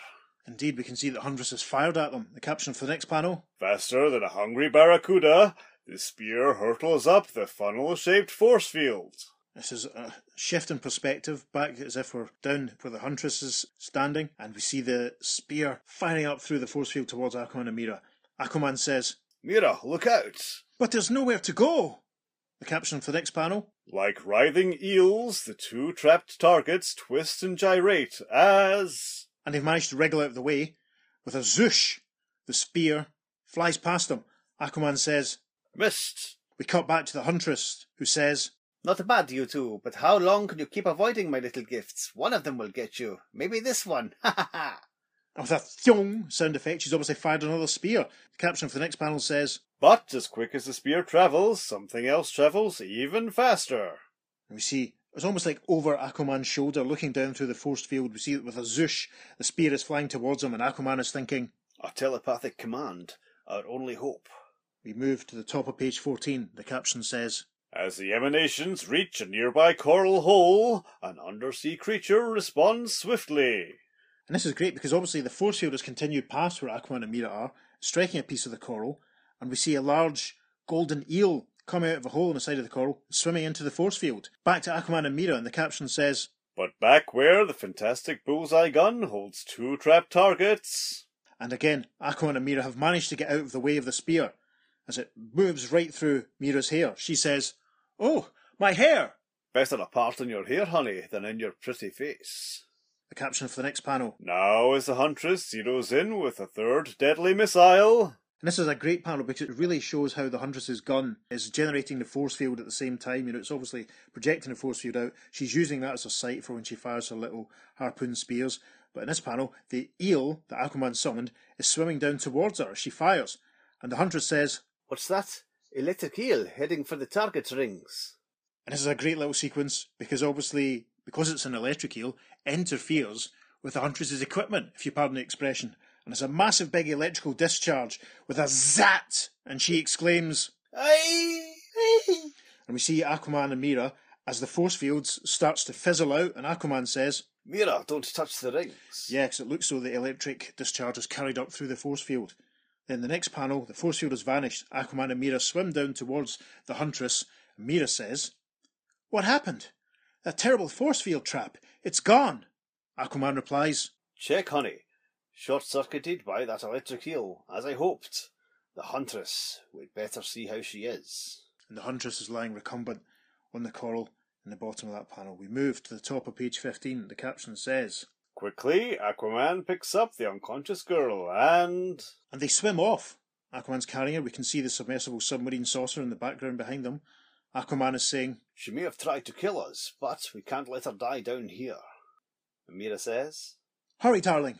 Indeed, we can see that Huntress has fired at them. The caption for the next panel, Faster than a hungry barracuda, the spear hurtles up the funnel shaped force field. This is a shift in perspective, back as if we're down where the Huntress is standing, and we see the spear firing up through the force field towards Aquaman and Mera. Aquaman says, Mera, look out! But there's nowhere to go! The caption for the next panel, Like writhing eels, the two trapped targets twist and gyrate as. and they've managed to wriggle out of the way. With a zoosh, the spear flies past them. Aquaman says, Missed! We cut back to the Huntress, who says, Not bad, you two, but how long can you keep avoiding my little gifts? One of them will get you. Maybe this one. *laughs* Ha ha ha! And with a thong sound effect, she's obviously fired another spear. The caption for the next panel says, But as quick as the spear travels, something else travels even faster. And we see it's almost like over Aquaman's shoulder, looking down through the force field. We see that with a zoosh, the spear is flying towards him, and Aquaman is thinking. A telepathic command. Our only hope. We move to the top of page 14. The caption says, As the emanations reach a nearby coral hole, an undersea creature responds swiftly. And this is great because obviously the force field has continued past where Aquaman and Mera are, striking a piece of the coral, and we see a large golden eel come out of a hole in the side of the coral, swimming into the force field. Back to Aquaman and Mera, and the caption says, But back where the fantastic bullseye gun holds two trapped targets. and again, Aquaman and Mera have managed to get out of the way of the spear. As it moves right through Mera's hair, she says, Oh, my hair! Better a part in your hair, honey, than in your pretty face. The caption for the next panel. Now, as the Huntress zeroes in with a third deadly missile, And this is a great panel because it really shows how the Huntress's gun is generating the force field at the same time. You know, it's obviously projecting the force field out. She's using that as a sight for when she fires her little harpoon spears. But in this panel, the eel that Aquaman summoned is swimming down towards her as she fires. And the Huntress says, What's that? Electric eel heading for the target rings. and this is a great little sequence because obviously because it's an electric eel, interferes with the Huntress's equipment, if you pardon the expression. And it's a massive big electrical discharge with a zat, and she exclaims, Aye, aye. and we see Aquaman and Mera as the force fields starts to fizzle out, and Aquaman says, Mera, don't touch the rings. Yeah, 'cause it looks though the electric discharge is carried up through the force field. Then the next panel, the force field has vanished. Aquaman and Mera swim down towards the Huntress. Mera says, What happened? That terrible force field trap. It's gone. Aquaman replies, Check, honey. Short circuited by that electric eel, as I hoped. The Huntress. We'd better see how she is. and the Huntress is lying recumbent on the coral in the bottom of that panel. We move to the top of page 15. The caption says, Quickly, Aquaman picks up the unconscious girl and. And they swim off. Aquaman's carrying her. We can see the submersible submarine saucer in the background behind them. Aquaman is saying, She may have tried to kill us, but we can't let her die down here. And Mera says, Hurry, darling.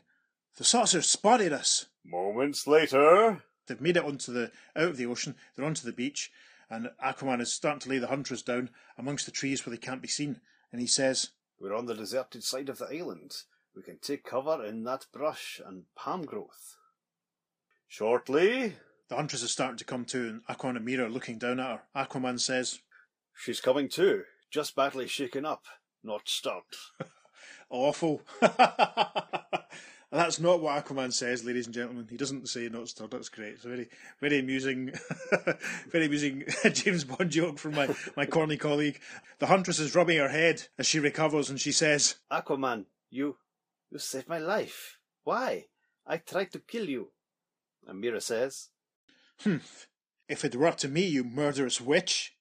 The saucer spotted us. Moments later. They've made it onto the out of the ocean. They're onto the beach, and Aquaman is starting to lay the Huntress down amongst the trees where they can't be seen. And he says, We're on the deserted side of the island. We can take cover in that brush and palm growth. Shortly. The Huntress are starting to come to, and Aquaman and Mera are looking down at her. Aquaman says, She's coming too, just badly shaken up, not stirred. *laughs* Awful. *laughs* That's not what Aquaman says, ladies and gentlemen. He doesn't say not stirred. That's great. It's a very, very amusing, *laughs* very amusing James Bond joke from my, my corny colleague. The Huntress is rubbing her head as she recovers and she says, Aquaman, you, you saved my life. Why? I tried to kill you. And Mera says, Humph. If it were to me, you murderous witch.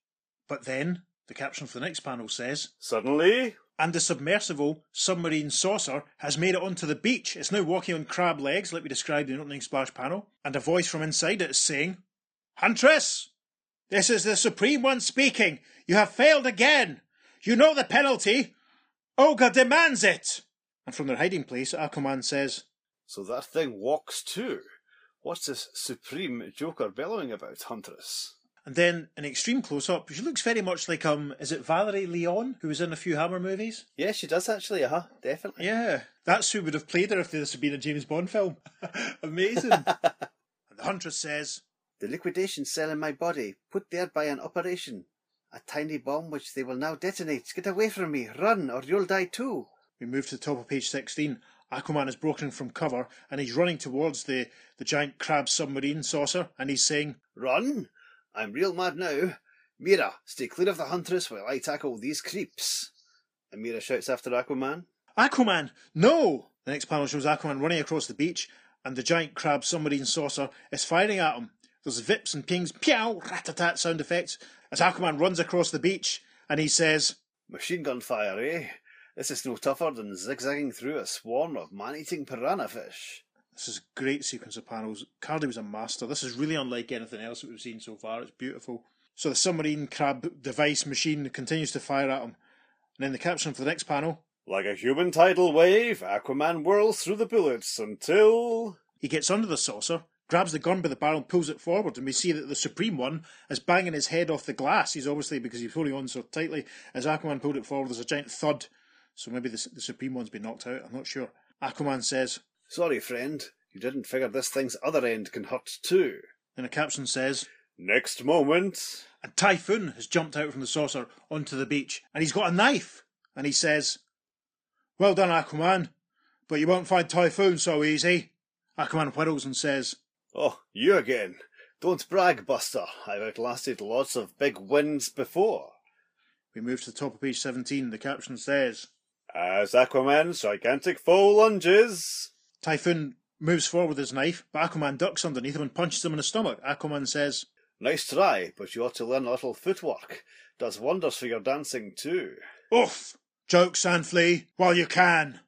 But then, the caption for the next panel says, Suddenly. and the submersible submarine saucer has made it onto the beach. It's now walking on crab legs, like we described in the opening splash panel, and a voice from inside it is saying, Huntress! This is the Supreme One speaking. You have failed again. You know the penalty. Ogre demands it. And from their hiding place, Aquaman says, So that thing walks too. What's this supreme Joker bellowing about, Huntress? And then an extreme close up. She looks very much like um, is it Valerie Leon who was in a few Hammer movies? Yeah, she does actually, uh huh, definitely. Yeah, that's who would have played her if this had been a James Bond film. *laughs* Amazing. *laughs* and the Huntress says, The liquidation cell in my body, put there by an operation. A tiny bomb which they will now detonate. Get away from me, run, or you'll die too. We move to the top of page 16. Aquaman is broken from cover and he's running towards the, the giant crab submarine saucer and he's saying, Run? I'm real mad now. Mera, stay clear of the Huntress while I tackle these creeps. And Mera shouts after Aquaman. Aquaman, no! The next panel shows Aquaman running across the beach and the giant crab submarine saucer is firing at him. There's vips and pings, pew, rat-a-tat sound effects as Aquaman runs across the beach and he says, Machine gun fire, eh? This is no tougher than zigzagging through a swarm of man-eating piranha fish. This is a great sequence of panels. Cardy was a master. This is really unlike anything else that we've seen so far. It's beautiful. So the submarine crab device machine continues to fire at him. And then the caption for the next panel Like a human tidal wave, Aquaman whirls through the bullets until. he gets under the saucer, grabs the gun by the barrel, and pulls it forward. And we see that the Supreme One is banging his head off the glass. He's obviously, because he's holding on so tightly, as Aquaman pulled it forward, there's a giant thud. So maybe the, the Supreme One's been knocked out. I'm not sure. Aquaman says, Sorry, friend. You didn't figure this thing's other end can hurt too. and a caption says, Next moment. A Typhoon has jumped out from the saucer onto the beach, and he's got a knife. And he says, Well done, Aquaman, but you won't find Typhoon so easy. Aquaman whirls and says, Oh, you again. Don't brag, Buster. I've outlasted lots of big wins before. We move to the top of page 17. The caption says, As Aquaman's gigantic foe lunges. Typhoon moves forward with his knife, but Aquaman ducks underneath him and punches him in the stomach. Aquaman says, Nice try, but you ought to learn a little footwork. Does wonders for your dancing too. Oof! Joke, Sandflea, while you can.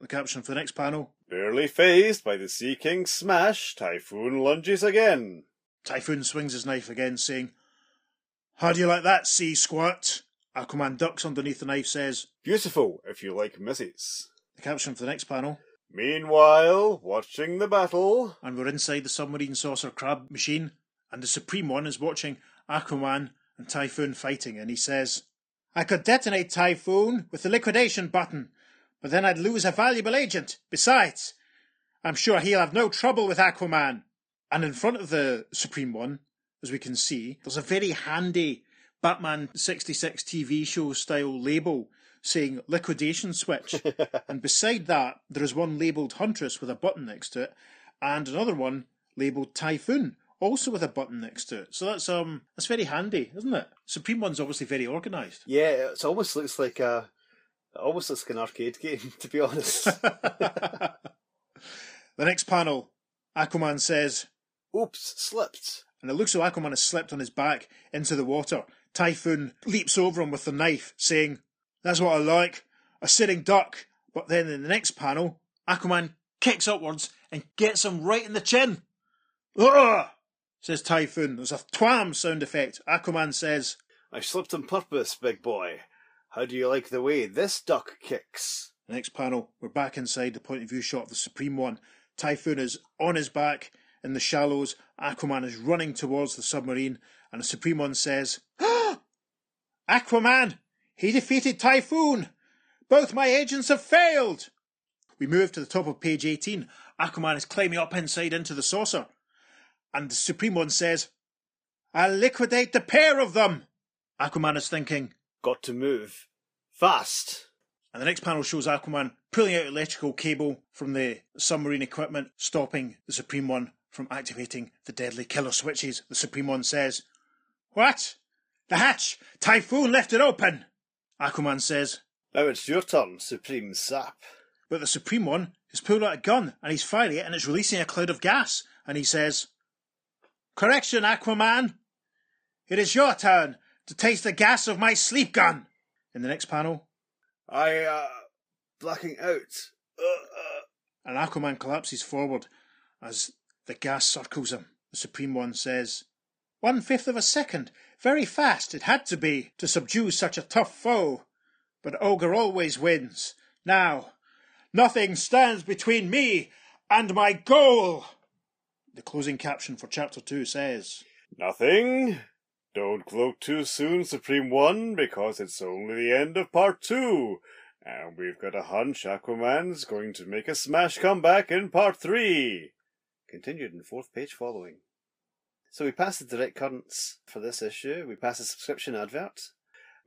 The caption for the next panel, Barely phased by the Sea King's smash, Typhoon lunges again. Typhoon swings his knife again, saying, How do you like that, sea squirt? Aquaman ducks underneath the knife, says, Beautiful, if you like misses. The caption for the next panel, Meanwhile, watching the battle. and we're inside the submarine saucer crab machine, and the Supreme One is watching Aquaman and Typhoon fighting, and he says, I could detonate Typhoon with the liquidation button, but then I'd lose a valuable agent. Besides, I'm sure he'll have no trouble with Aquaman. And in front of the Supreme One, as we can see, there's a very handy Batman 66 TV show style label saying liquidation switch. *laughs* and beside that, there is one labelled Huntress with a button next to it, and another one labelled Typhoon, also with a button next to it. So that's um that's very handy, isn't it? Supreme One's obviously very organised. Yeah, it almost looks like a it almost looks like an arcade game, *laughs* to be honest. *laughs* the next panel, Aquaman says, Oops, slipped. and it looks like Aquaman has slipped on his back into the water. Typhoon leaps over him with the knife, saying, That's what I like, a sitting duck. But then in the next panel, Aquaman kicks upwards and gets him right in the chin. Ugh! says Typhoon. There's a twam sound effect. Aquaman says, I slipped on purpose, big boy. How do you like the way this duck kicks? The next panel, we're back inside the point of view shot of the Supreme One. Typhoon is on his back in the shallows. Aquaman is running towards the submarine, and the Supreme One says, *gasps* ah! Aquaman! He defeated Typhoon! Both my agents have failed! We move to the top of page 18. Aquaman is climbing up inside into the saucer. And the Supreme One says, I'll liquidate the pair of them! Aquaman is thinking, Got to move. Fast. And the next panel shows Aquaman pulling out electrical cable from the submarine equipment, stopping the Supreme One from activating the deadly killer switches. The Supreme One says, What? The hatch! Typhoon left it open! Aquaman says, Now it's your turn, Supreme Sap. But the Supreme One has pulled out a gun and he's firing it and it's releasing a cloud of gas. And he says, Correction, Aquaman! It is your turn to taste the gas of my sleep gun! In the next panel, I, uh, blacking out. Uh, uh. and Aquaman collapses forward as the gas circles him. The Supreme One says, One fifth of a second. Very fast it had to be to subdue such a tough foe. But Ogre always wins. Now, nothing stands between me and my goal. The closing caption for chapter 2 says, Nothing. Don't gloat too soon, Supreme One, because it's only the end of part two. And we've got a hunch Aquaman's going to make a smash comeback in part three. Continued in fourth page following. So we pass the direct currents for this issue. We pass a subscription advert.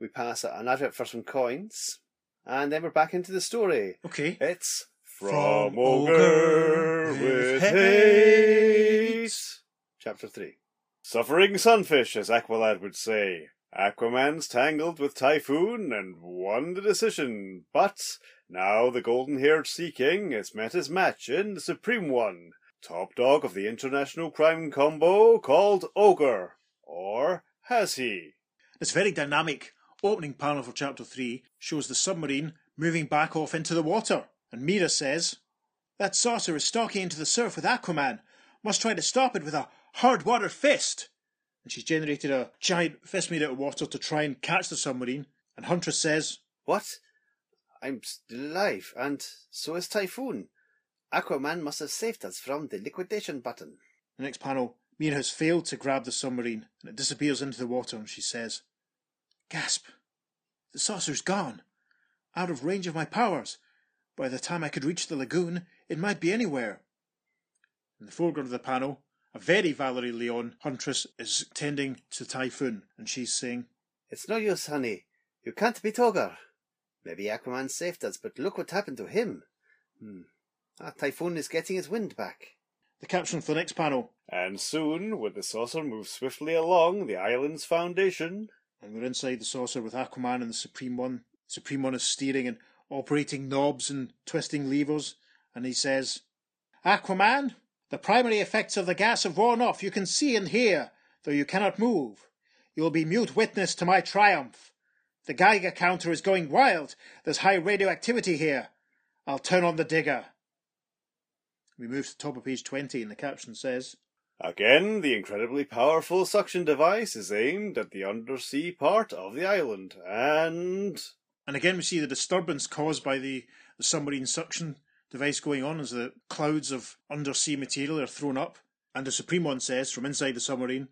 We pass an advert for some coins. And then we're back into the story. Okay. It's From, From Ogre with with hate. chapter 3. Suffering sunfish, as Aqualad would say. Aquaman's tangled with Typhoon and won the decision, but now the golden haired Sea King has met his match in the Supreme One, top dog of the international crime combo called Ogre. Or has he? This very dynamic opening panel for chapter 3 shows the submarine moving back off into the water. And Mera says, That saucer is stalking into the surf with Aquaman. Must try to stop it with a hard water fist. And she's generated a giant fist made out of water to try and catch the submarine. And Huntress says, What? I'm still alive, and so is Typhoon. Aquaman must have saved us from the liquidation button. The next panel, Mera has failed to grab the submarine and it disappears into the water and she says, Gasp! The saucer's gone. Out of range of my powers. By the time I could reach the lagoon, it might be anywhere. In the foreground of the panel, a very Valerie Leon huntress is tending to Typhoon and she's saying, It's no use, honey. You can't beat Ogre. Maybe Aquaman saved us, but look what happened to him. Hmm. Ah, Typhoon is getting his wind back. The caption for the next panel, And soon, with the saucer move swiftly along the island's foundation, and we're inside the saucer with Aquaman and the Supreme One. Supreme One is steering and operating knobs and twisting levers, and he says, Aquaman, the primary effects of the gas have worn off. You can see and hear, though you cannot move. You will be mute witness to my triumph. The Geiger counter is going wild. There's high radioactivity here. I'll turn on the digger. We move to the top of page 20, and the caption says, Again, the incredibly powerful suction device is aimed at the undersea part of the island, and. And again, we see the disturbance caused by the, the submarine suction device going on as the clouds of undersea material are thrown up. And the Supreme One says from inside the submarine,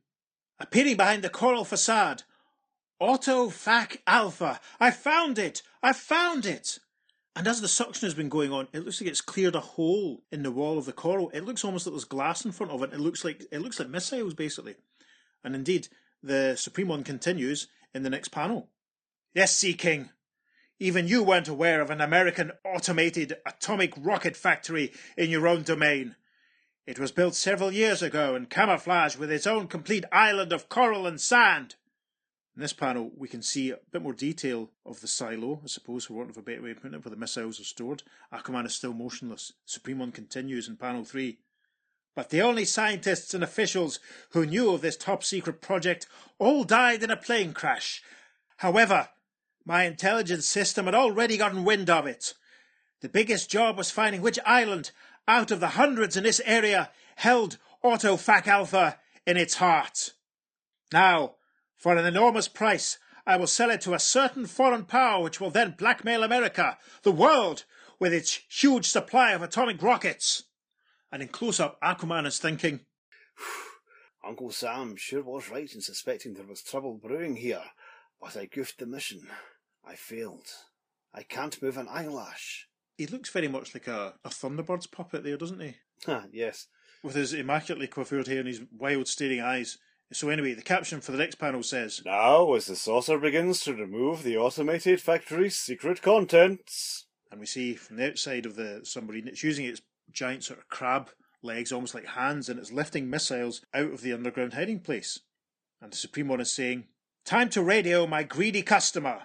Appearing behind the coral facade, Auto Fac Alpha! I found it! I found it! And as the suction has been going on, it looks like it's cleared a hole in the wall of the coral. It looks almost like there's glass in front of it. It looks like it looks like missiles, basically. And indeed, the Supreme One continues in the next panel. Yes, Sea King. Even you weren't aware of an American automated atomic rocket factory in your own domain. It was built several years ago and camouflaged with its own complete island of coral and sand. In this panel, we can see a bit more detail of the silo, I suppose, for want of a better way of putting it, where the missiles are stored. Aquaman is still motionless. Supreme One continues in panel 3. But the only scientists and officials who knew of this top secret project all died in a plane crash. However, my intelligence system had already gotten wind of it. The biggest job was finding which island, out of the hundreds in this area, held Autofac Alpha in its heart. Now, for an enormous price, I will sell it to a certain foreign power which will then blackmail America, the world, with its huge supply of atomic rockets. And in close up, Aquaman is thinking, *sighs* Uncle Sam sure was right in suspecting there was trouble brewing here, but I goofed the mission. I failed. I can't move an eyelash. he looks very much like a, a Thunderbird's puppet there, doesn't he? Ah, *laughs* yes. With his immaculately coiffured hair and his wild staring eyes. So anyway, the caption for the next panel says, Now, as the saucer begins to remove the automated factory's secret contents. and we see from the outside of the submarine, it's using its giant sort of crab legs, almost like hands, and it's lifting missiles out of the underground hiding place. And the Supreme One is saying, Time to radio my greedy customer.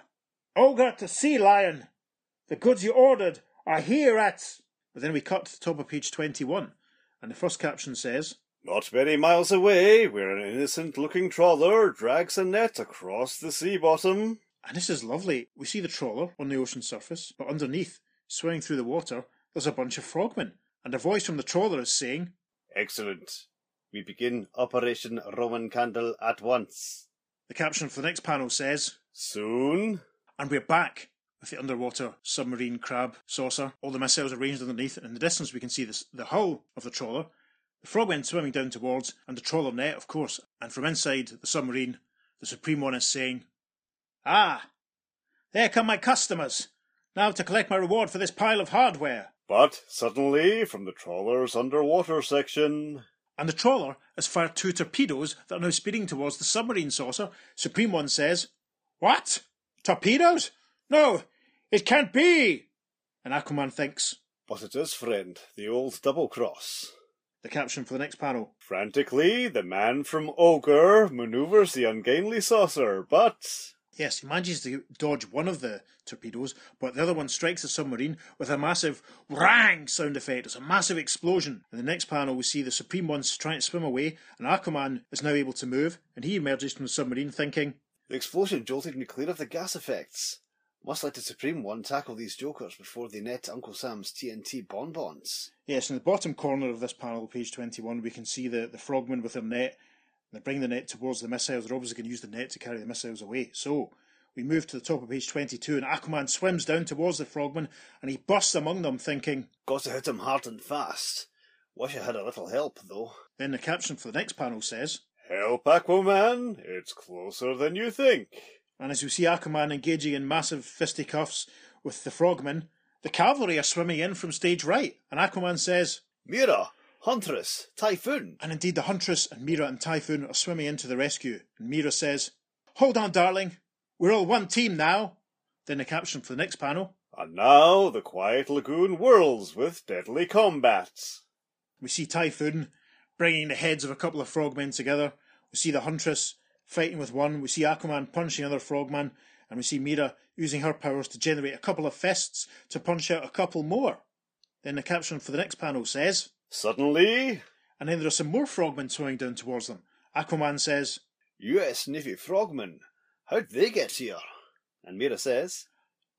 Ogre to Sea Lion. The goods you ordered are here at. But then we cut to the top of page 21, and the first caption says, Not many miles away, where an innocent looking trawler drags a net across the sea bottom. And this is lovely. We see the trawler on the ocean surface, but underneath, swimming through the water, there's a bunch of frogmen. And a voice from the trawler is saying, Excellent. We begin Operation Roman Candle at once. the caption for the next panel says, Soon. and we're back with the underwater submarine crab saucer. All the missiles are arranged underneath, and in the distance we can see this, the hull of the trawler, the Frog went swimming down towards, and the trawler net, of course. And from inside the submarine, the Supreme One is saying, Ah, there come my customers. Now to collect my reward for this pile of hardware. But suddenly, from the trawler's underwater section, And the trawler has fired two torpedoes that are now speeding towards the submarine saucer. Supreme One says, What? Torpedoes? No, it can't be! And Aquaman thinks, but it is, friend, the old double cross. The caption for the next panel. Frantically, the man from Ogre maneuvers the ungainly saucer, but Yes, he manages to dodge one of the torpedoes, but the other one strikes the submarine with a massive rang sound effect. It's a massive explosion. In the next panel, we see the Supreme One's trying to swim away, and Aquaman is now able to move, and he emerges from the submarine thinking, The explosion jolted me clear of the gas effects. Must let the Supreme One tackle these jokers before they net Uncle Sam's TNT bonbons. Yes, in the bottom corner of this panel, page 21, we can see the, the frogmen with their net. They bring the net towards the missiles. They're obviously going to use the net to carry the missiles away. So, we move to the top of page 22, and Aquaman swims down towards the frogmen, and he busts among them, thinking. Got to hit him hard and fast. Wish I had a little help, though. Then the caption for the next panel says, help Aquaman, it's closer than you think. And as we see Aquaman engaging in massive fisticuffs with the frogmen, the cavalry are swimming in from stage right, and Aquaman says, Mera, Huntress, Typhoon. and indeed the Huntress and Mera and Typhoon are swimming in to the rescue. And Mera says, Hold on, darling, we're all one team now. Then the caption for the next panel, And now the quiet lagoon whirls with deadly combats. we see Typhoon bringing the heads of a couple of frogmen together. We see the Huntress fighting with one. We see Aquaman punching another frogman. And we see Mera using her powers to generate a couple of fists to punch out a couple more. Then the caption for the next panel says, Suddenly, and then there are some more frogmen swimming down towards them. Aquaman says, US Navy frogmen. How'd they get here? And Mera says,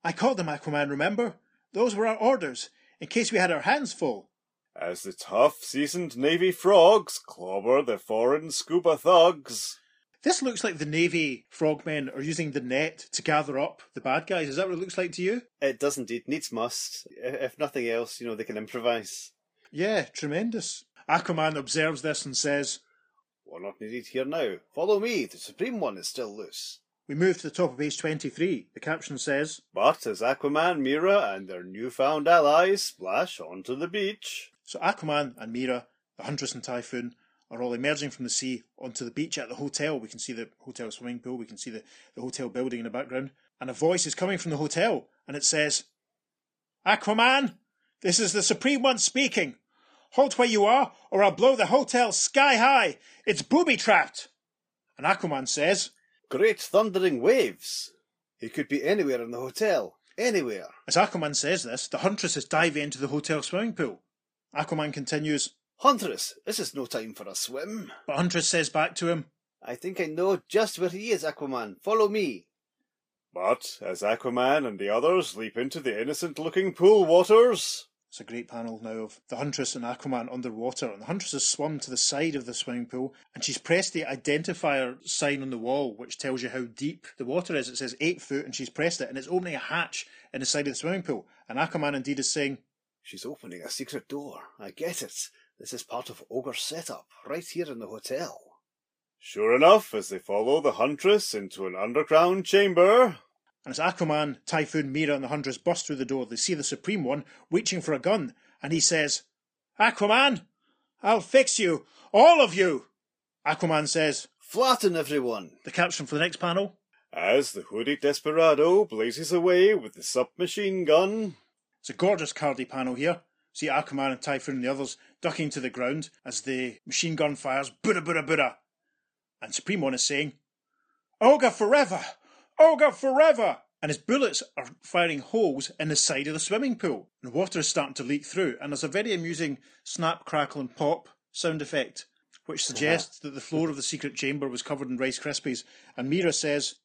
I caught them, Aquaman, remember? Those were our orders, in case we had our hands full. as the tough, seasoned Navy frogs clobber the foreign scuba thugs. This looks like the Navy frogmen are using the net to gather up the bad guys. Is that what it looks like to you? It does indeed. Needs must. If nothing else, you know, they can improvise. Yeah, tremendous. Aquaman observes this and says, We're not needed here now. Follow me. The Supreme One is still loose. we move to the top of page 23. The caption says, But as Aquaman, Mera, and their newfound allies splash onto the beach, So Aquaman and Mera, the Huntress and Typhoon, are all emerging from the sea onto the beach at the hotel. We can see the hotel swimming pool, we can see the, the hotel building in the background, and a voice is coming from the hotel, and it says, Aquaman, this is the Supreme One speaking. Hold where you are, or I'll blow the hotel sky high. It's booby trapped. And Aquaman says, Great thundering waves. He could be anywhere in the hotel. Anywhere. as Aquaman says this, the Huntress is diving into the hotel swimming pool. Aquaman continues, Huntress, this is no time for a swim. but Huntress says back to him, I think I know just where he is, Aquaman. Follow me. but as Aquaman and the others leap into the innocent looking pool waters, It's a great panel now of the Huntress and Aquaman underwater, and the Huntress has swum to the side of the swimming pool, and she's pressed the identifier sign on the wall, which tells you how deep the water is. It says eight foot, and she's pressed it, and it's opening a hatch in the side of the swimming pool. And Aquaman indeed is saying, She's opening a secret door. I get it. This is part of Ogre's setup, right here in the hotel. Sure enough, as they follow the Huntress into an underground chamber, and as Aquaman, Typhoon, Mera, and the Huntress bust through the door, they see the Supreme One reaching for a gun, and he says, Aquaman, I'll fix you, all of you. Aquaman says, Flatten everyone. the caption for the next panel, as the hooded desperado blazes away with the submachine gun, It's a gorgeous Cardy panel here. See Aquaman and Typhoon and the others ducking to the ground as the machine gun fires Buddha Buddha Buddha. And Supreme One is saying, Ogre forever! Ogre forever! And his bullets are firing holes in the side of the swimming pool. And water is starting to leak through. And there's a very amusing snap, crackle, and pop sound effect, which uh-huh. suggests that the floor of the secret chamber was covered in Rice Krispies. And Mera says,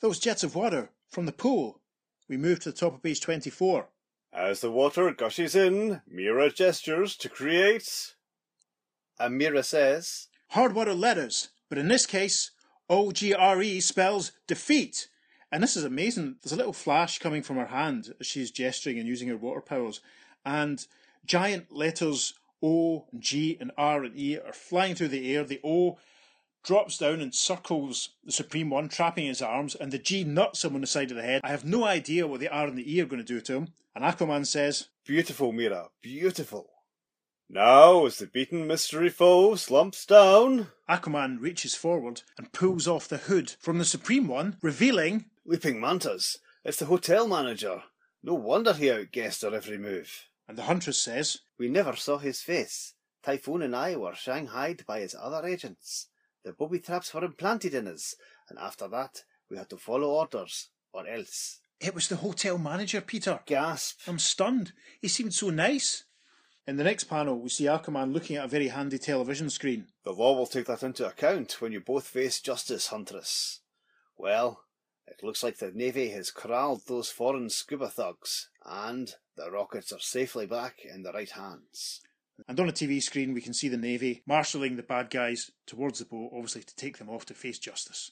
Those jets of water from the pool. We move to the top of page 24. As the water gushes in, Mera gestures to create And Mera says, Hard water letters, but in this case, OGRE spells defeat. And this is amazing. There's a little flash coming from her hand as she's gesturing and using her water powers. And giant letters O, and G, and R, and E are flying through the air. The O drops down and circles the Supreme One, trapping his arms, and the G nuts him on the side of the head. I have no idea what the R and the E are going to do to him. And Aquaman says, Beautiful, Mera, beautiful. Now, as the beaten mystery foe slumps down, Aquaman reaches forward and pulls off the hood from the Supreme One, revealing Leaping Mantas. It's the hotel manager. No wonder he outguessed our every move. And the Huntress says, We never saw his face. Typhoon and I were shanghaied by his other agents. The booby traps were implanted in us, and after that we had to follow orders, or else. It was the hotel manager, Peter. Gasp. I'm stunned. He seemed so nice. In the next panel, we see Aquaman looking at a very handy television screen. The law will take that into account when you both face justice, Huntress. Well, it looks like the Navy has corralled those foreign scuba thugs, and the rockets are safely back in the right hands. And on a TV screen, we can see the Navy marshalling the bad guys towards the boat, obviously to take them off to face justice.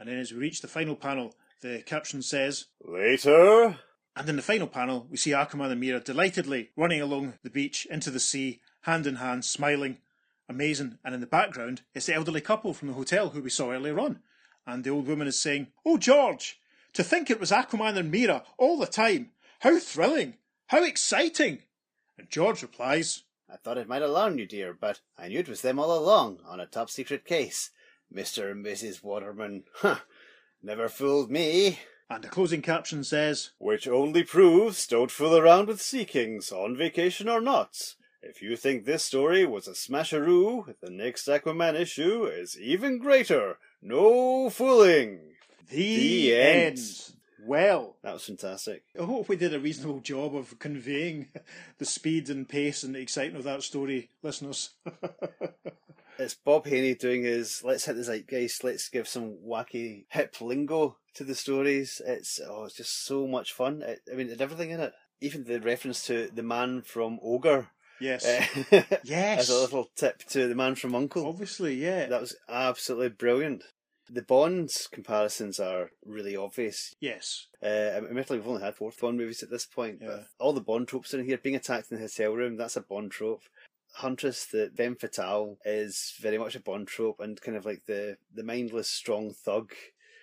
And then as we reach the final panel, the caption says, later, and in the final panel, we see Aquaman and Mera delightedly running along the beach into the sea, hand in hand, smiling. Amazing. And in the background, it's the elderly couple from the hotel who we saw earlier on. And the old woman is saying, Oh, George, to think it was Aquaman and Mera all the time. How thrilling! How exciting! And George replies, I thought it might alarm you, dear, but I knew it was them all along on a top secret case. Mr. and Mrs. Waterman. *laughs* Huh. Never fooled me. and the closing caption says, which only proves don't fool around with Sea Kings, on vacation or not. If you think this story was a smasheroo, the next Aquaman issue is even greater. No fooling. The, The end. end. Well, That was fantastic. I hope we did a reasonable job of conveying *laughs* the speed and pace and the excitement of that story, listeners. *laughs* It's Bob Haney doing his let's hit the zeitgeist, let's give some wacky hip lingo to the stories. It's oh, it's just so much fun. It, I mean, it everything in it. Even the reference to the man from Ogre yes. uh, *laughs* yes. as a little tip to the man from Uncle. Obviously, yeah. That was absolutely brilliant. The Bonds comparisons are really obvious. yes. Uh, admittedly, we've only had four Bond movies at this point, Yeah. but all the Bond tropes in here. Being attacked in the hotel room, that's a Bond trope. Huntress, the femme fatale, is very much a Bond trope, and kind of like the the mindless, strong thug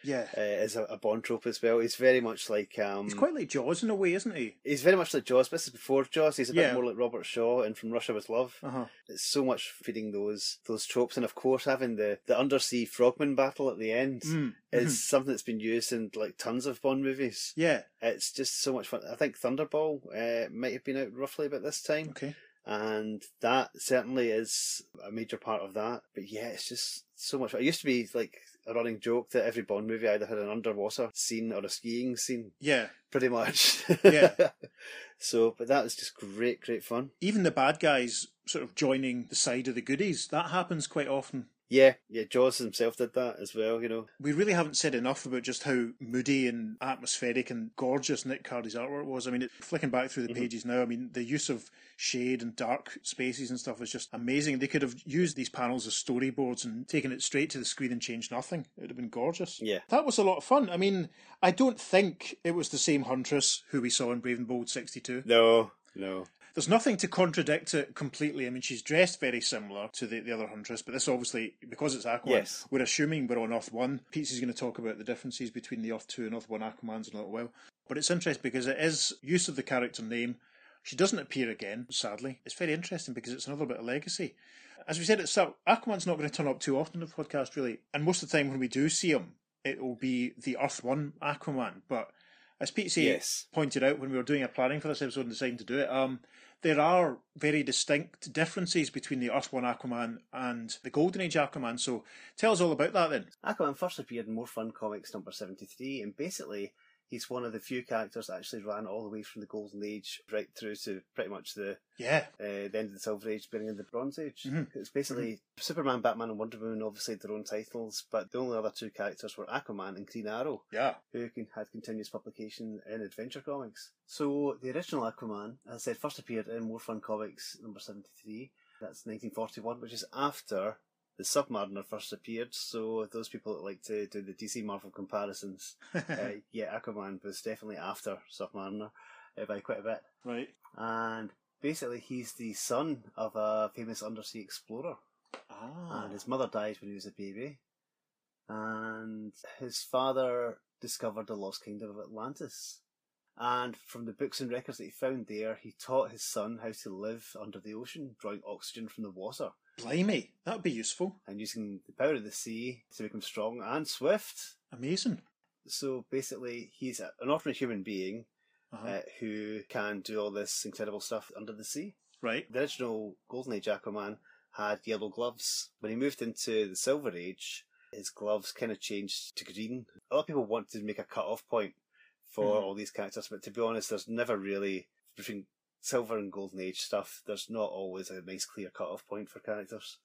Yeah. uh, is a, a Bond trope as well. He's very much like um, He's quite like Jaws in a way, isn't he? he's very much like Jaws. But this is before Jaws. He's a Yeah. bit more like Robert Shaw and From Russia with Love. Uh huh. It's so much feeding those those tropes, and of course having the the undersea frogman battle at the end Mm. is something that's been used in like tons of Bond movies. Yeah. It's just so much fun. I think Thunderball uh, might have been out roughly about this time, Okay. And that certainly is a major part of that. But yeah, it's just so much. fun. It used to be like a running joke that every Bond movie either had an underwater scene or a skiing scene, Yeah. pretty much. Yeah. *laughs* so, but that was just great, great fun. Even the bad guys sort of joining the side of the goodies. That happens quite often. Yeah, yeah. Jaws himself did that as well. You know. We really haven't said enough about just how moody and atmospheric and gorgeous Nick Cardy's artwork was. I mean, it, flicking back through the Mhm. pages now, I mean, the use of shade and dark spaces and stuff is just amazing. They could have used these panels as storyboards and taken it straight to the screen and changed nothing. It would have been gorgeous. Yeah. That was a lot of fun. I mean, I don't think it was the same Huntress who we saw in Brave and Bold 62. No, no. There's nothing to contradict it completely. I mean, she's dressed very similar to the, the other Huntress, but this obviously, because it's Aquaman, Yes. we're assuming we're on Earth 1. Pete's going to talk about the differences between the Earth 2 and Earth 1 Aquamans in a little while. But it's interesting because it is use of the character name. She doesn't appear again, sadly. It's very interesting because it's another bit of legacy. As we said at the start, Aquaman's not going to turn up too often in the podcast, really. And most of the time when we do see him, it will be the Earth 1 Aquaman. But as Pete say, Yes. pointed out when we were doing our planning for this episode and deciding to do it, um, there are very distinct differences between the Earth 1 Aquaman and the Golden Age Aquaman. So tell us all about that then. Aquaman first appeared in More Fun Comics number 73, and basically he's one of the few characters that actually ran all the way from the Golden Age right through to pretty much the Yeah. uh, the end of the Silver Age, beginning of the Bronze Age. Mhm. It's basically Superman, Batman, and Wonder Woman obviously had their own titles, but the only other two characters were Aquaman and Green Arrow, Yeah. who can, had continuous publication in Adventure Comics. So the original Aquaman, as I said, first appeared in More Fun Comics number 73. That's 1941, which is after the Submariner first appeared. So those people that like to do the DC Marvel comparisons, *laughs* uh, yeah, Aquaman was definitely after Submariner uh, by quite a bit. right. And basically, he's the son of a famous undersea explorer. Ah. And his mother died when he was a baby. And his father discovered the lost kingdom of Atlantis. And from the books and records that he found there, he taught his son how to live under the ocean, drawing oxygen from the water Blimey. That would be useful. and using the power of the sea to become strong and swift. Amazing. So basically, he's an ordinary human being Uh-huh. uh, who can do all this incredible stuff under the sea. right. The original Golden Age Aquaman had yellow gloves. When he moved into the Silver Age, his gloves kind of changed to green. A lot of people wanted to make a cut-off point for Mhm. all these characters, but to be honest, there's never really between Silver and Golden Age stuff. There's not always a nice clear cut-off point for characters,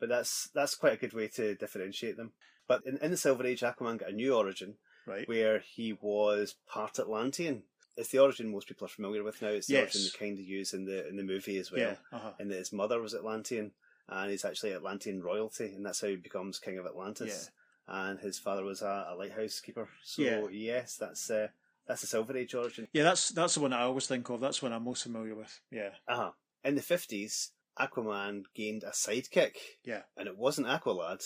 but that's that's quite a good way to differentiate them. But in, in the Silver Age, Aquaman got a new origin Right. where he was part Atlantean. It's the origin most people are familiar with now. It's the Yes. origin they kind of use in the in the movie as well yeah. Uh-huh. and that his mother was Atlantean, and he's actually Atlantean royalty, and that's how he becomes king of Atlantis. And his father was a, a lighthouse keeper. So Yeah. yes, that's uh, that's the Silver Age origin. Yeah, that's that's the one I always think of. That's the one I'm most familiar with. Yeah. Uh-huh. In the fifties, Aquaman gained a sidekick. Yeah. And it wasn't Aqualad,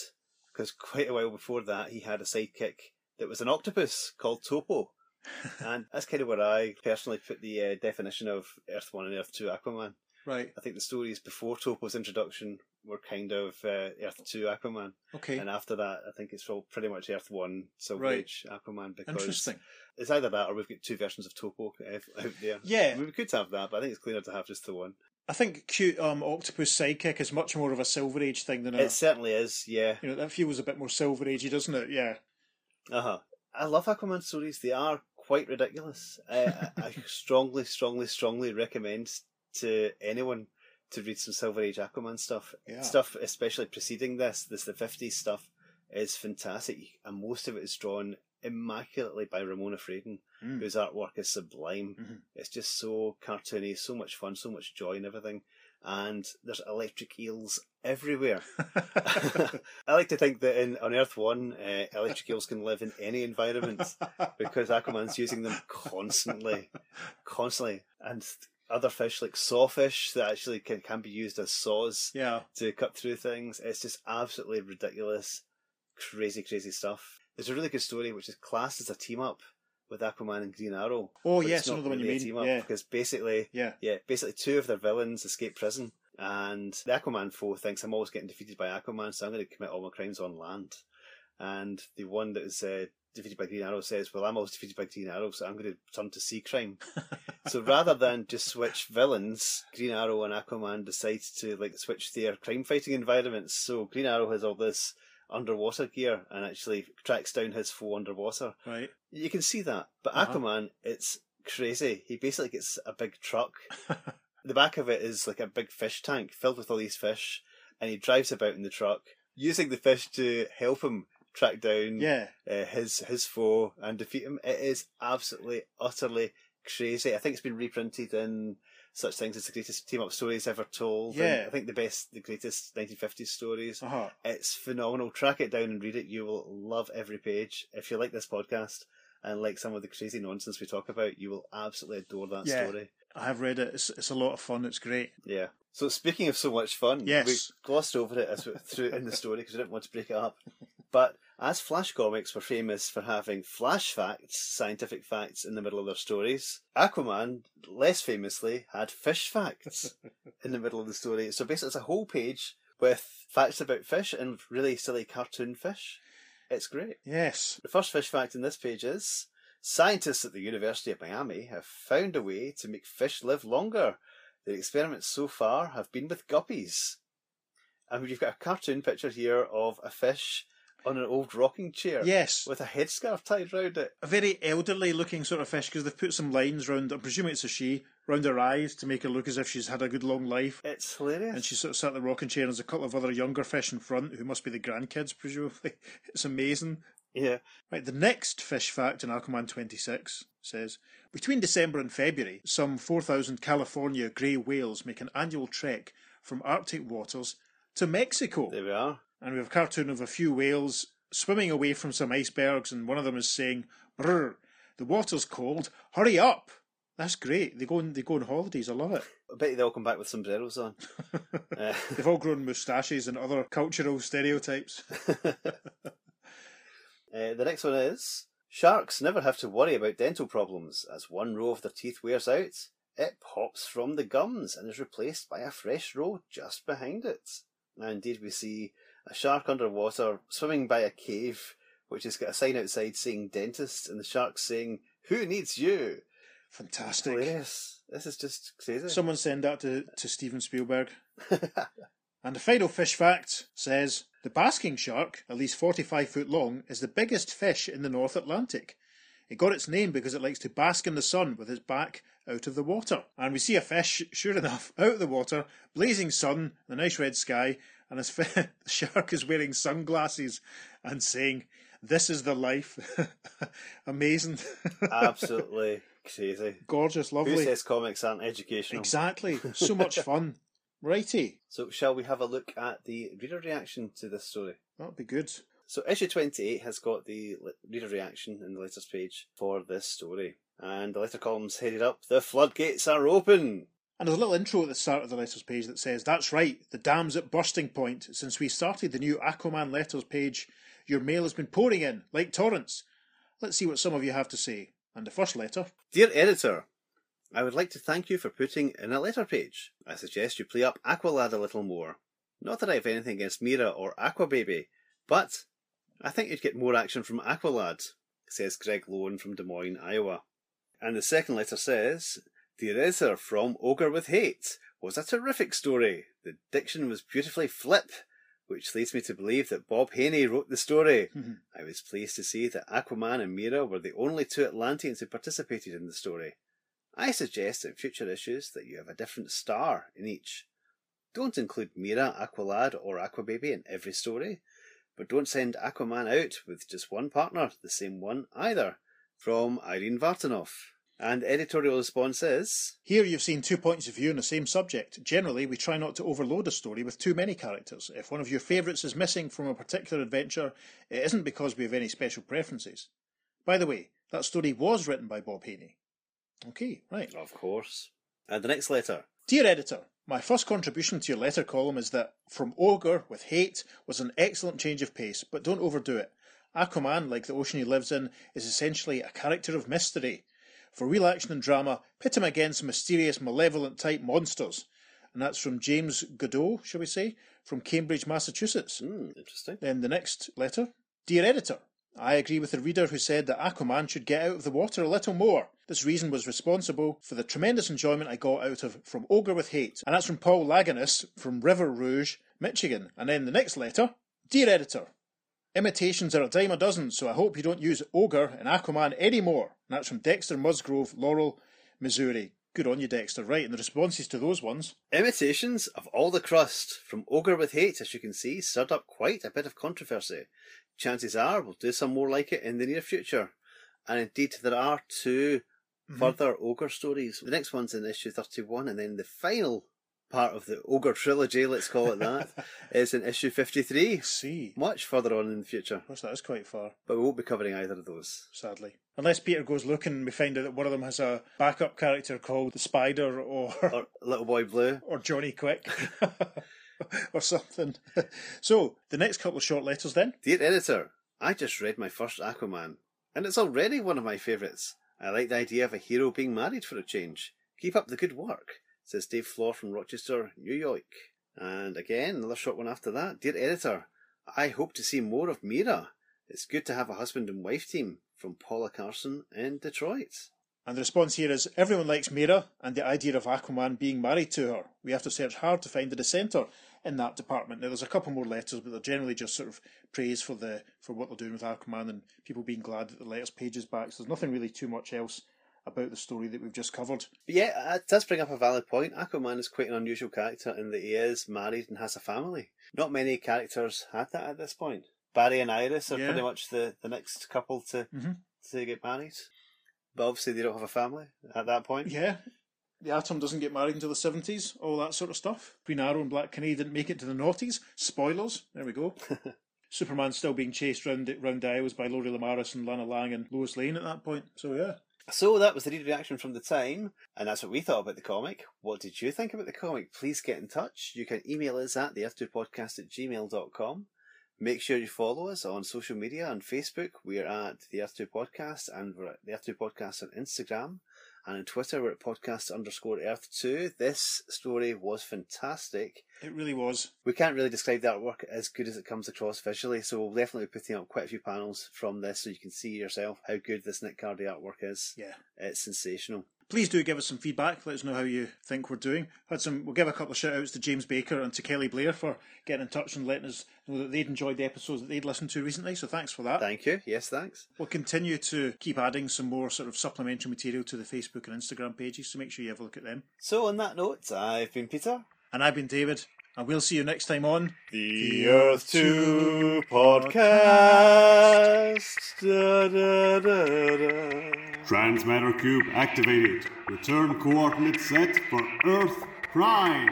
because quite a while before that he had a sidekick that was an octopus called Topo. *laughs* and that's kind of where I personally put the uh, definition of Earth One and Earth Two Aquaman. Right. I think the stories before Topo's introduction were kind of uh, Earth 2 Aquaman. Okay. And after that, I think it's all pretty much Earth 1 Silver Right. Age Aquaman because Interesting. it's either that or we've got two versions of Topo uh, out there. Yeah. I mean, we could have that, but I think it's cleaner to have just the one. I think cute um, octopus sidekick is much more of a Silver Age thing than a. It certainly is, yeah. You know, that feels a bit more Silver Agey, doesn't it? Yeah. Uh huh. I love Aquaman stories. They are quite ridiculous. I, I I *laughs* strongly, strongly, strongly recommend to anyone to read some Silver Age Aquaman stuff. Yeah. Stuff, especially preceding this, this the fifties stuff, is fantastic, and most of it is drawn immaculately by Ramona Fradon, Mm. whose artwork is sublime. Mhm. It's just so cartoony, so much fun, so much joy and everything. And there's electric eels everywhere. *laughs* *laughs* I like to think that in on Earth One, uh, electric eels can live in any environment *laughs* because Aquaman's using them constantly, constantly, and other fish like sawfish that actually can can be used as saws yeah. to cut through things. It's just absolutely ridiculous, crazy, crazy stuff. There's a really good story which is classed as a team up with Aquaman and Green Arrow. Oh, yes, not another one you mean. team up Yeah. because basically, Yeah. yeah, basically two of their villains escape prison, and the Aquaman foe thinks I'm always getting defeated by Aquaman, so I'm going to commit all my crimes on land. And the one that is uh, defeated by Green Arrow says, "Well, I'm always defeated by Green Arrow, so I'm going to turn to sea crime." so *laughs* rather than just switch villains, Green Arrow and Aquaman decide to like switch their crime fighting environments. So Green Arrow has all this underwater gear and actually tracks down his foe underwater. Right. You can see that. But Uh-huh. Aquaman, it's crazy. He basically gets a big truck. *laughs* the back of it is like a big fish tank filled with all these fish, and he drives about in the truck using the fish to help him track down yeah. uh, his his foe and defeat him. It is absolutely utterly crazy. I think it's been reprinted in such things as the greatest team up stories ever told. Yeah. I think the best, the greatest 1950s stories. Uh-huh. It's phenomenal. Track it down and read it. You will love every page. If you like this podcast and like some of the crazy nonsense we talk about, you will absolutely adore that Yeah. story. I have read it. It's, it's a lot of fun. It's great. Yeah. So speaking of so much fun, Yes. we glossed over it as we through in the story because we didn't want to break it up. But as Flash comics were famous for having flash facts, scientific facts in the middle of their stories, Aquaman, less famously, had fish facts *laughs* in the middle of the story. So basically, it's a whole page with facts about fish and really silly cartoon fish. It's great. Yes. The first fish fact in this page is scientists at the University of Miami have found a way to make fish live longer. Their experiments so far have been with guppies. And you've got a cartoon picture here of a fish on an old rocking chair Yes. with a headscarf tied round it. a very elderly looking sort of fish because they've put some lines round, I'm presuming it's a she, round her eyes to make her look as if she's had a good long life. It's hilarious. And she's sort of sat in the rocking chair, and there's a couple of other younger fish in front who must be the grandkids, presumably. *laughs* It's amazing. yeah. Right, the next fish fact in Aquaman 26 says Between December and February, some 4,000 California grey whales make an annual trek from Arctic waters to Mexico. There we are. And we have a cartoon of a few whales swimming away from some icebergs, and one of them is saying, Brr, the water's cold, hurry up! That's great. They go on, they go on holidays. I love it. I bet they'll come back with sombreros on. *laughs* Uh, They've all grown moustaches and other cultural stereotypes. *laughs* Uh, the next one is Sharks never have to worry about dental problems. As one row of their teeth wears out, it pops from the gums and is replaced by a fresh row just behind it. Now, indeed, we see a shark underwater swimming by a cave, which has got a sign outside saying dentist, and the shark saying, Who needs you? Fantastic. Oh, Hilarious. This is just crazy. Someone send that to, to Steven Spielberg. *laughs* And the final fish fact says the basking shark, at least 45 foot long, is the biggest fish in the North Atlantic. It got its name because it likes to bask in the sun with its back out of the water. And we see a fish, sure enough, out of the water, blazing sun, the nice red sky, and this fi- *laughs* the shark is wearing sunglasses and saying, This is the life. *laughs* Amazing. Absolutely *laughs* crazy. Gorgeous, lovely. Who says comics aren't educational? Exactly. So much fun. Righty. So, shall we have a look at the reader reaction to this story? That'd be good. So issue 28 has got the reader reaction in the letters page for this story. And the letter column's headed up, the floodgates are open! And there's a little intro at the start of the letters page that says, That's right, the dam's at bursting point. Since we started the new Aquaman letters page, your mail has been pouring in, like torrents. Let's see what some of you have to say. And the first letter. Dear editor, I would like to thank you for putting in a letter page. I suggest you play up Aqualad a little more. Not that I have anything against Mera or Aquababy, but I think you'd get more action from Aqualad, says Greg Lowen from Des Moines, Iowa. And the second letter says, Dear editor from Ogre with Hate was a terrific story. The diction was beautifully flip, which leads me to believe that Bob Haney wrote the story. Hmm. I was pleased to see that Aquaman and Mera were the only two Atlanteans who participated in the story. I suggest in future issues that you have a different star in each. Don't include Mera, Aqualad, or Aquababy in every story, but don't send Aquaman out with just one partner, the same one either. From Irene Vartanoff. And editorial response is Here you've seen two points of view on the same subject. Generally, we try not to overload a story with too many characters. If one of your favourites is missing from a particular adventure, it isn't because we have any special preferences. By the way, that story was written by Bob Haney. Okay, right. Of course. And the next letter. Dear editor, my first contribution to your letter column is that From Ogre with Hate was an excellent change of pace, but don't overdo it. Aquaman, like the ocean he lives in, is essentially a character of mystery. For real action and drama, pit him against mysterious, malevolent type monsters. And that's from James Godot, shall we say, from Cambridge, Massachusetts. Hmm, interesting. Then the next letter Dear editor, I agree with the reader who said that Aquaman should get out of the water a little more. This reason was responsible for the tremendous enjoyment I got out of From Ogre with Hate. And that's from Paul Laganus from River Rouge, Michigan. And then the next letter Dear editor, Imitations are a dime a dozen, so I hope you don't use Ogre and Aquaman anymore. And that's from Dexter Musgrove, Laurel, Missouri. Good on you, Dexter. Right, and the responses to those ones. Imitations of all the crust from Ogre with Hate, as you can see, stirred up quite a bit of controversy. Chances are we'll do some more like it in the near future. And indeed, there are 2 Mhm. further Ogre stories. The next one's in issue 31, and then the final part of the Ogre trilogy, let's call it that, *laughs* is in issue 53. See. Much further on in the future. Of course, that is quite far. But we won't be covering either of those. sadly. Unless Peter goes looking and we find out that one of them has a backup character called the Spider or Or Little Boy Blue. *laughs* or Johnny Quick *laughs* or something. So the next couple of short letters then. Dear editor, I just read my first Aquaman, and it's already one of my favourites. I like the idea of a hero being married for a change. Keep up the good work, says Dave Floor from Rochester, New York. And again, another short one after that. Dear editor, I hope to see more of Mera. It's good to have a husband and wife team from Paula Carson in Detroit. And the response here is everyone likes Mera and the idea of Aquaman being married to her. We have to search hard to find a dissenter in that department. Now there's a couple more letters, but they're generally just sort of praise for the for what they're doing with Aquaman and people being glad that the letters page is back. So there's nothing really too much else about the story that we've just covered. But yeah, it does bring up a valid point. Aquaman is quite an unusual character in that he is married and has a family. Not many characters had that at this point. Barry and Iris are Yeah. pretty much the, the next couple to Mhm. to get married. But obviously they don't have a family at that point. Yeah. The Atom doesn't get married until the 70s, all that sort of stuff. Green Arrow and Black Canary didn't make it to the noughties. Spoilers. There we go. *laughs* Superman's still being chased round, round the aisles by Lori Lemaris and Lana Lang and Lois Lane at that point. So, yeah. So that was the read reaction from the time, and that's what we thought about the comic. What did you think about the comic? Please get in touch. You can email us at the Earth2podcast at gmail.com. Make sure you follow us on social media on Facebook. We're at the Earth2 Podcast and we're at the Earth2 Podcast on Instagram. And on Twitter, we're at podcast underscore Earth2. This story was fantastic. It really was. We can't really describe the artwork as good as it comes across visually, so we'll definitely be putting up quite a few panels from this so you can see yourself how good this Nick Cardy artwork is. Yeah. It's sensational. Please do give us some feedback. Let us know how you think we're doing. Had some. We'll give a couple of shout outs to James Baker and to Kelly Blair for getting in touch and letting us know that they'd enjoyed the episodes that they'd listened to recently. So thanks for that. Thank you. Yes, thanks. We'll continue to keep adding some more sort of supplementary material to the Facebook and Instagram pages. So make sure you have a look at them. So, on that note, I've been Peter. And I've been David, and we'll see you next time on. The Earth 2 Podcast. Da. Transmatter cube activated. Return coordinates set for Earth Prime.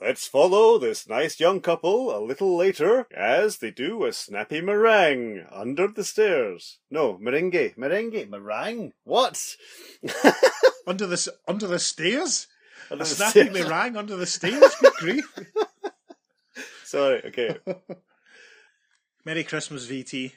Let's follow this nice young couple a little later as they do a snappy meringue under the stairs. No, merengue. Merengue. Meringue. What? *laughs* Under the under the stairs. Under A the snappy stairs. meringue under the stairs. Good grief. *laughs* Sorry, okay. *laughs* Merry Christmas, VT.